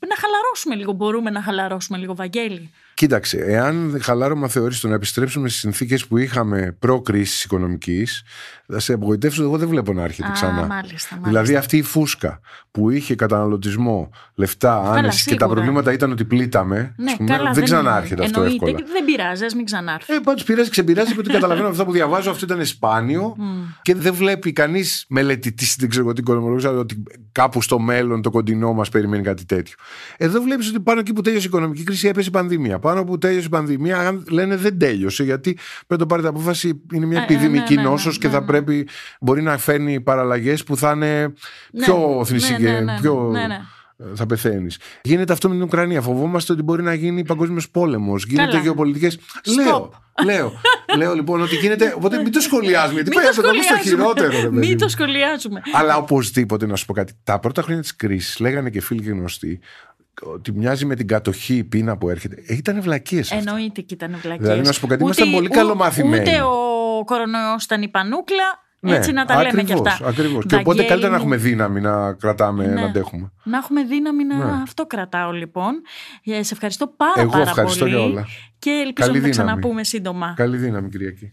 να χαλαρώσουμε λίγο. Μπορούμε να χαλαρώσουμε λίγο, Βαγγέλη. Κοίταξε, εάν χαλάρωμα θεωρήσει το να επιστρέψουμε στις συνθήκες που είχαμε προ-κρίσης οικονομικής, θα σε απογοητεύσω. Εγώ δεν βλέπω να έρχεται Α, ξανά. Μάλιστα, μάλιστα. Δηλαδή αυτή η φούσκα που είχε καταναλωτισμό, λεφτά, άνεση και τα προβλήματα ήταν ότι πλήταμε. Ναι, πούμε, καλά, δεν, δεν ξανάρχεται αυτό εννοείται, εύκολα. Δεν πειράζει, μην ξανάρθει. Ε, πάντως πειράζει, ξεπειράζει ότι καταλαβαίνω αυτά που διαβάζω. Αυτό ήταν σπάνιο Mm. και δεν βλέπει κανείς μελετητή, δεν ξέρω εγώ τι οικονομολόγο, ότι κάπου στο μέλλον το κοντινό μας περιμένει κάτι τέτοιο. Εδώ βλέπεις ότι πάνω εκεί που τέλειωσε η οικονομική κρίση έπεσε η πανδημία. Πάνω που τέλειωσε η πανδημία, λένε δεν τέλειωσε γιατί πρέπει να το πάρετε απόφαση. Είναι μια Ε, επιδημική ναι, ναι, νόσο ναι, και ναι, θα ναι. πρέπει μπορεί να φέρνει παραλλαγές που θα είναι Ναι, πιο θνησί ναι, και ναι, ναι, πιο. ναι, ναι. Θα πεθαίνεις. Γίνεται αυτό με την Ουκρανία. Φοβόμαστε ότι μπορεί να γίνει παγκόσμιος πόλεμος. Γίνονται Καλά. γεωπολιτικέ. Λέω, λέω, λέω λοιπόν ότι γίνεται. Οπότε μην το σχολιάζουμε. Γιατί Μην το πάει αυτό το σχολιάζουμε. χειρότερο. ρε παιδί Μην μου. το σχολιάζουμε. Αλλά οπωσδήποτε να σου πω κάτι. Τα πρώτα χρόνια της κρίσης λέγανε και φίλοι και γνωστοί ότι μοιάζει με την κατοχή η πείνα που έρχεται. Ε, Ήταν βλακίες. Εννοείται και ήταν βλακίες. Δηλαδή, να σου πω κάτι, Ούτε- ήμασταν πολύ ου- καλομαθημένοι. Ούτε ο κορονοϊός ήταν η πανούκλα. Ναι, έτσι να τα λέμε και αυτά. Ακριβώς. Και οπότε Βαγγέλη καλύτερα να μου, έχουμε δύναμη να κρατάμε, Ναι. να αντέχουμε. Να έχουμε δύναμη να Ναι. αυτό κρατάω λοιπόν. Ε, σε ευχαριστώ πάρα Εγώ πάρα ευχαριστώ πολύ. για όλα. Και ελπίζω Καλή να τα δύναμη. ξαναπούμε σύντομα. Καλή δύναμη, Κυριακή.